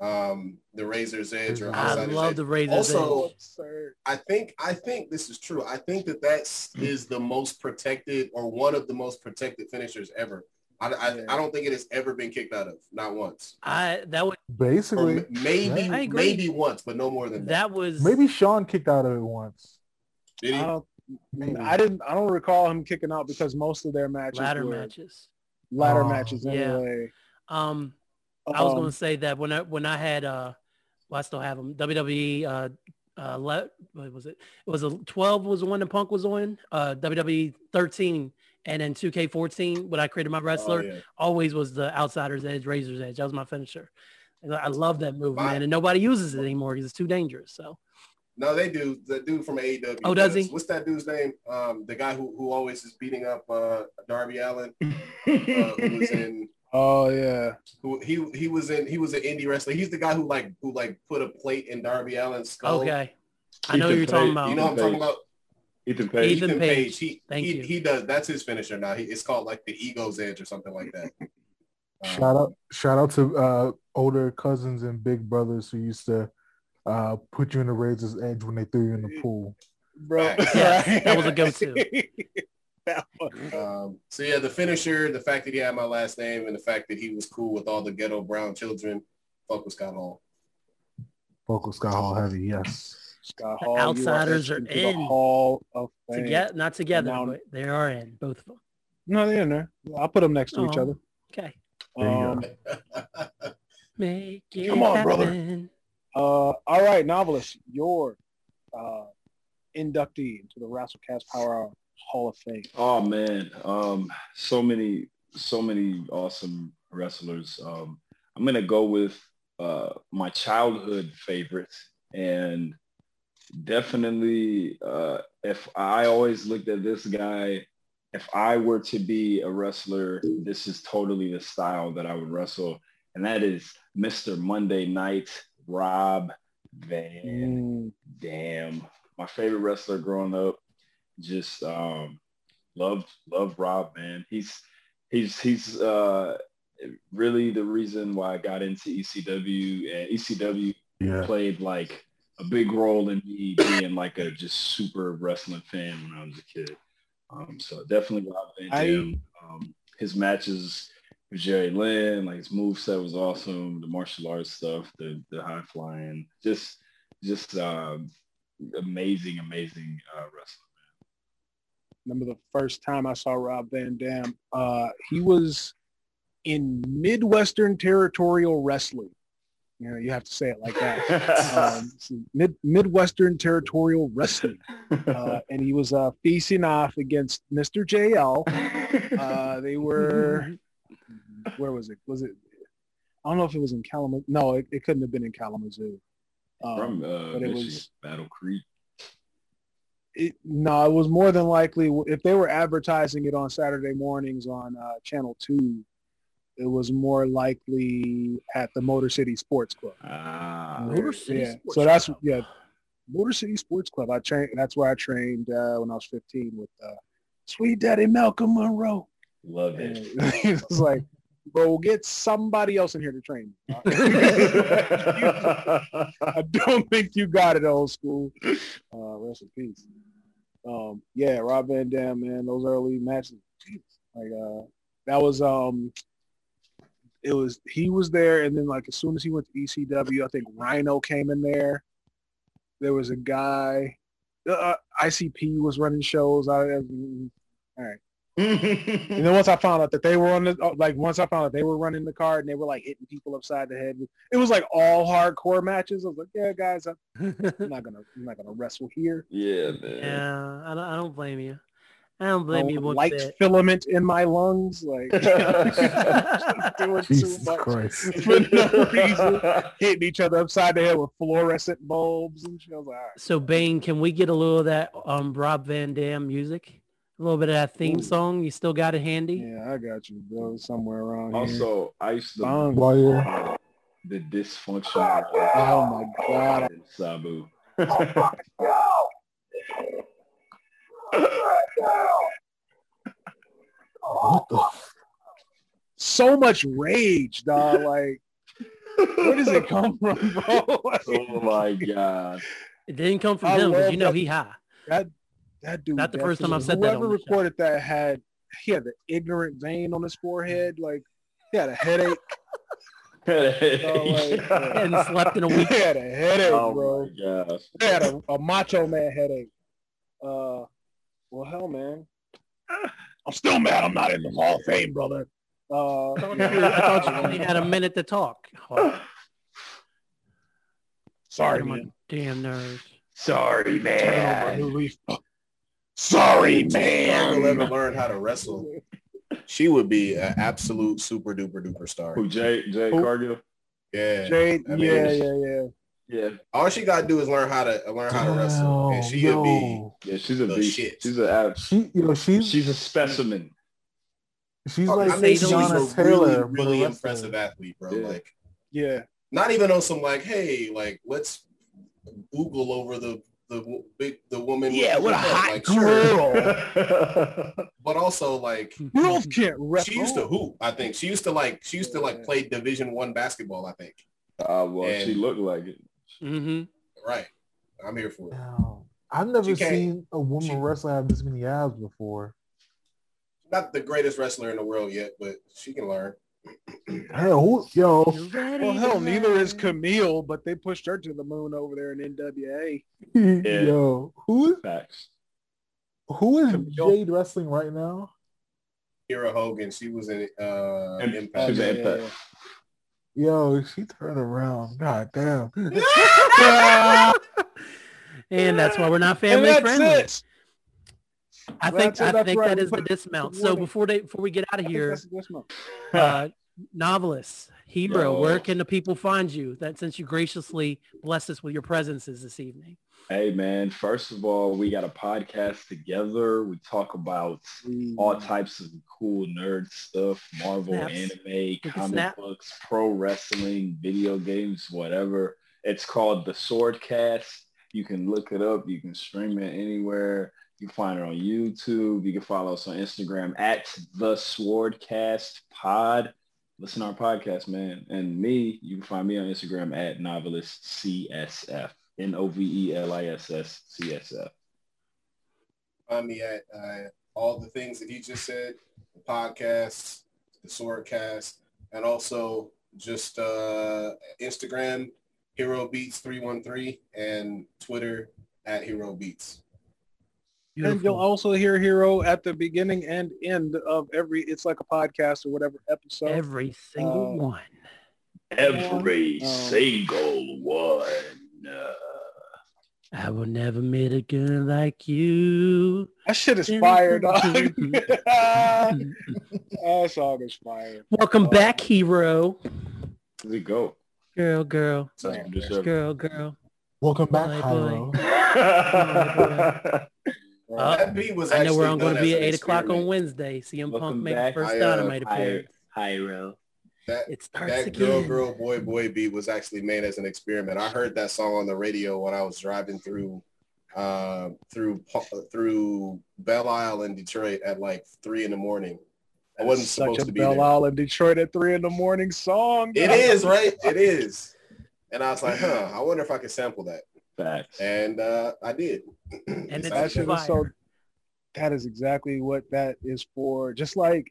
Um the Razor's Edge or I Outsider's love Edge. the Razor's Also- Edge. Absurd. I think I think this is true. I think that that is the most protected or one of the most protected finishers ever. I, I, I don't think it has ever been kicked out of, not once. I that was Or Basically, m- maybe I maybe once, but no more than that. that was maybe Shawn kicked out of it once. Did he? I don't. Maybe. I didn't. I don't recall him kicking out because most of their matches ladder were matches. ladder Oh. matches Yeah. anyway. Um, I was Um, going to say that when I when I had uh, well, I still have them. WWE uh, uh, le- what was it? It was a twelve was the one that Punk was on. Uh, WWE thirteen, And then 2K14, when I created my wrestler, Oh, yeah. always was the Outsider's Edge, Razor's Edge. That was my finisher. I love that move, man. And nobody uses it anymore because it's too dangerous. So No, they do. The dude from AEW. Oh, does he? What's that dude's name? Um, the guy who, who always is beating up uh, Darby Allin, *laughs* uh, who was in Oh yeah. who he he was in he was an indie wrestler. He's the guy who like who like put a plate in Darby Allin's skull. okay, I know who you're talking about. You know what I'm talking about? Ethan Page. Ethan Ethan Page. Page. He Thank he, you. he does that's his finisher now. He, it's called like the ego's edge or something like that. Um, *laughs* Shout out, shout out to uh, older cousins and big brothers who used to uh, put you in the razor's edge when they threw you in the pool. Bro. *laughs* Yes, that was a go-to. *laughs* One. Um, so yeah, the finisher, the fact that he had my last name, and the fact that he was cool with all the ghetto brown children, fuck with Scott Hall. Vocal Scott Hall heavy, yes. Scott Hall, outsiders are into the in. Hall of Fame. Together, not together, Now- but they are in both of them. No, they're in there. I'll put them next to each Oh. other. Okay, There you Um, make it Come on, brother. Uh, all right, novelist, your uh, inductee into the Rasslecast Power Hour Hall of Fame. Oh man, um, so many, so many awesome wrestlers. Um, I'm gonna go with uh, my childhood favorites, and definitely, uh, if I always looked at this guy, if I were to be a wrestler, this is totally the style that I would wrestle, and that is Mr. Monday Night Rob Van Mm, damn my favorite wrestler growing up. Just um loved loved rob man. He's he's he's uh really the reason why i got into ecw and ecw Yeah. played like a big role in me being like a just super wrestling fan when i was a kid. Um so definitely rob van Dam. um his matches jerry lynn like his move set was awesome the martial arts stuff the the high flying just just uh, amazing, amazing uh, wrestler. remember the first time I saw Rob Van Dam. Uh, he was in Midwestern Territorial Wrestling. You know, you have to say it like that. *laughs* Um, Mid Midwestern Territorial Wrestling, uh, *laughs* and he was uh, facing off against Mr. JL. Uh, they were, where was it? Was it? I don't know if it was in Kalamazoo. No, it, it couldn't have been in Kalamazoo. Um, From uh, but it Michigan, was- Battle Creek. it, no, it was more than likely if they were advertising it on Saturday mornings on uh, Channel Two. It was more likely at the Motor City Sports Club. Ah, Motor City yeah, Sports so that's Club. yeah, Motor City Sports Club. I trained. That's where I trained uh, when I was 15 with uh, Sweet Daddy Malcolm Monroe. love it. he *laughs* was like, "Bro, we'll get somebody else in here to train." me." *laughs* *laughs* I don't think you got it, old school. Uh, rest in peace. Um, yeah, Rob Van Dam, man, those early matches, like uh, that was um, it was he was there, and then like as soon as he went to ECW, I think Rhino came in there. There was a guy, uh, ICP was running shows. I, all right. *laughs* And then once I found out that they were on the uh, like once I found out they were running the card and they were like hitting people upside the head. It was like all hardcore matches. I was like, yeah, guys, I'm *laughs* I'm not gonna I'm not gonna wrestle here. yeah, man. yeah, I don't, I don't blame you. I don't blame Oh, you one light bit. filament in my lungs, like *laughs* doing too much Christ. for no reason, hitting each other upside the head with fluorescent bulbs and shit. Was like, all right. So Bane, can we get a little of that um Rob Van Dam music? A little bit of that theme Ooh. song. You still got it handy? Yeah, I got you, bro. Somewhere around here. Also, I used to Bong. While you're uh, the dysfunctional Oh my god. Sabu. *laughs* what the So much rage, dog. Like, where does it come from, bro? Like, *laughs* *laughs* oh my god. It didn't come from I him because you know that- he high. that dude. Not the first time I've definitely- said that Whoever this show. recorded that had he had the ignorant vein on his forehead. Like he had a headache. *laughs* like, *laughs* *laughs* Hadn't slept in a week. he week. had a headache, oh bro. my gosh. He had a, a macho man headache. Uh, well, hell, man. I'm still mad. I'm not in the Hall of Fame, brother. Uh, I thought you, I thought you only had a minute to talk. Oh, sorry, get my man. damn nerves. Sorry, Turn over man. New leaf. Sorry, If Cargill ever man. learned how to wrestle, she would be an absolute super duper duper star. Who Jay Jay Who? Cargill? Yeah. Jade, I mean, yeah, yeah, yeah. Yeah, All she gotta do is learn how to learn how to wrestle, and she'll be yeah. She's a The beast. shit. She's a ab- She, you know, she's she's a specimen. she's I like mean, she's she's a Taylor, really, really impressive athlete, bro. Yeah. Like Yeah. not even on some like, hey, like let's Google over the the big the woman. Yeah, the what a hot like, sure. girl. *laughs* but also like *laughs* Girls can't rep. she used to hoop. I think she used to like she used to like play Division One basketball. I think. Ah, well, And- she looked like it. Mm-hmm. Right. I'm here for it. Damn. I've never She seen a woman she- wrestler have this many abs before. Not the greatest wrestler in the world yet, but she can learn. Hell, who, yo, Well, hell, neither is Kamille, but they pushed her to the moon over there in NWA. *laughs* Yeah. yo, who is Facts. who is Kamille. Jade wrestling right now? Kiera Hogan, she was in uh, Im- Impact. She's an Yeah, impact. Yo, she turned around. God damn. *laughs* *laughs* And that's why we're not And family that's friendly. it. I That's think it, I that's think right. that We is the dismount. So before they before we get out of here, that's this month. *laughs* uh, novelist, Hebrew, Yo. where can the people find you? That since you graciously blessed us with your presences this evening. Hey man, first of all, we got a podcast together. We talk about all types of cool nerd stuff, Marvel, Snaps. anime, comic books, pro wrestling, video games, whatever. It's called the Swordcast. You can look it up. You can stream it anywhere. You can find it on YouTube. You can follow us on Instagram at the Swordcast Pod. Listen to our podcast, man. And me, you can find me on Instagram at novelist CSF. N-O-V-E-L-I-S-S-C-S-F. Find me at uh, all the things that he just said, the podcast, the Swordcast, and also just uh, Instagram, Hero Beats 313, and Twitter at Hero Beats. And you'll also hear Hero at the beginning and end of every It's Like a Podcast or whatever episode. Every single Uh, one. Every Um, single one. I will never meet a girl like you. that shit is fire, dog. *laughs* that song is fire. Welcome back, hero. How's it go? Girl, girl, So, Just, girl, girl. Welcome back, Boy, Hyro. *laughs* Uh, that beat was I know where I'm going to be at an 8 o'clock on. Wednesday. CM Punk Welcome made the back. first I, uh, Dynamite Hi, appearance. Hyro. That, It starts that again. girl, girl, boy, boy beat was actually made as an experiment. I heard that song on the radio when I was driving through uh, through through Belle Isle in Detroit at like three in the morning. I wasn't Such supposed a to be Belle there. Isle in Detroit at three in the morning song. It dog. is, right? It is. And I was like, huh, I wonder if I can sample that. Facts. And uh, I did. And it's That shit is so. That is exactly what that is for. Just like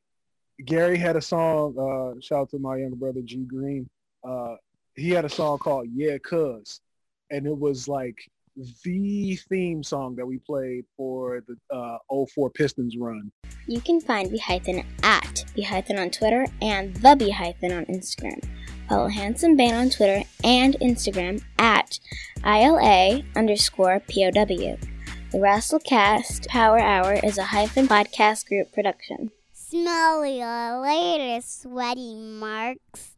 Gary had a song. Uh, shout out to my younger brother G Green. Uh, he had a song called "Yeah, Cuz," and it was like the theme song that we played for the uh, 04 Pistons run. You can find Behython at Behython on Twitter and the Behython on Instagram. Follow Handsome Bane on Twitter and Instagram at ILA underscore POW. The Rasslecast Power Hour is a hyphen podcast group production. Smell you later, sweaty marks.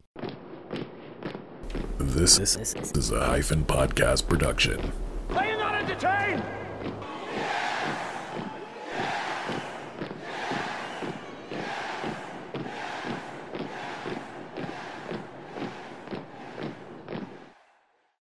This is a hyphen podcast production. Are you not entertained?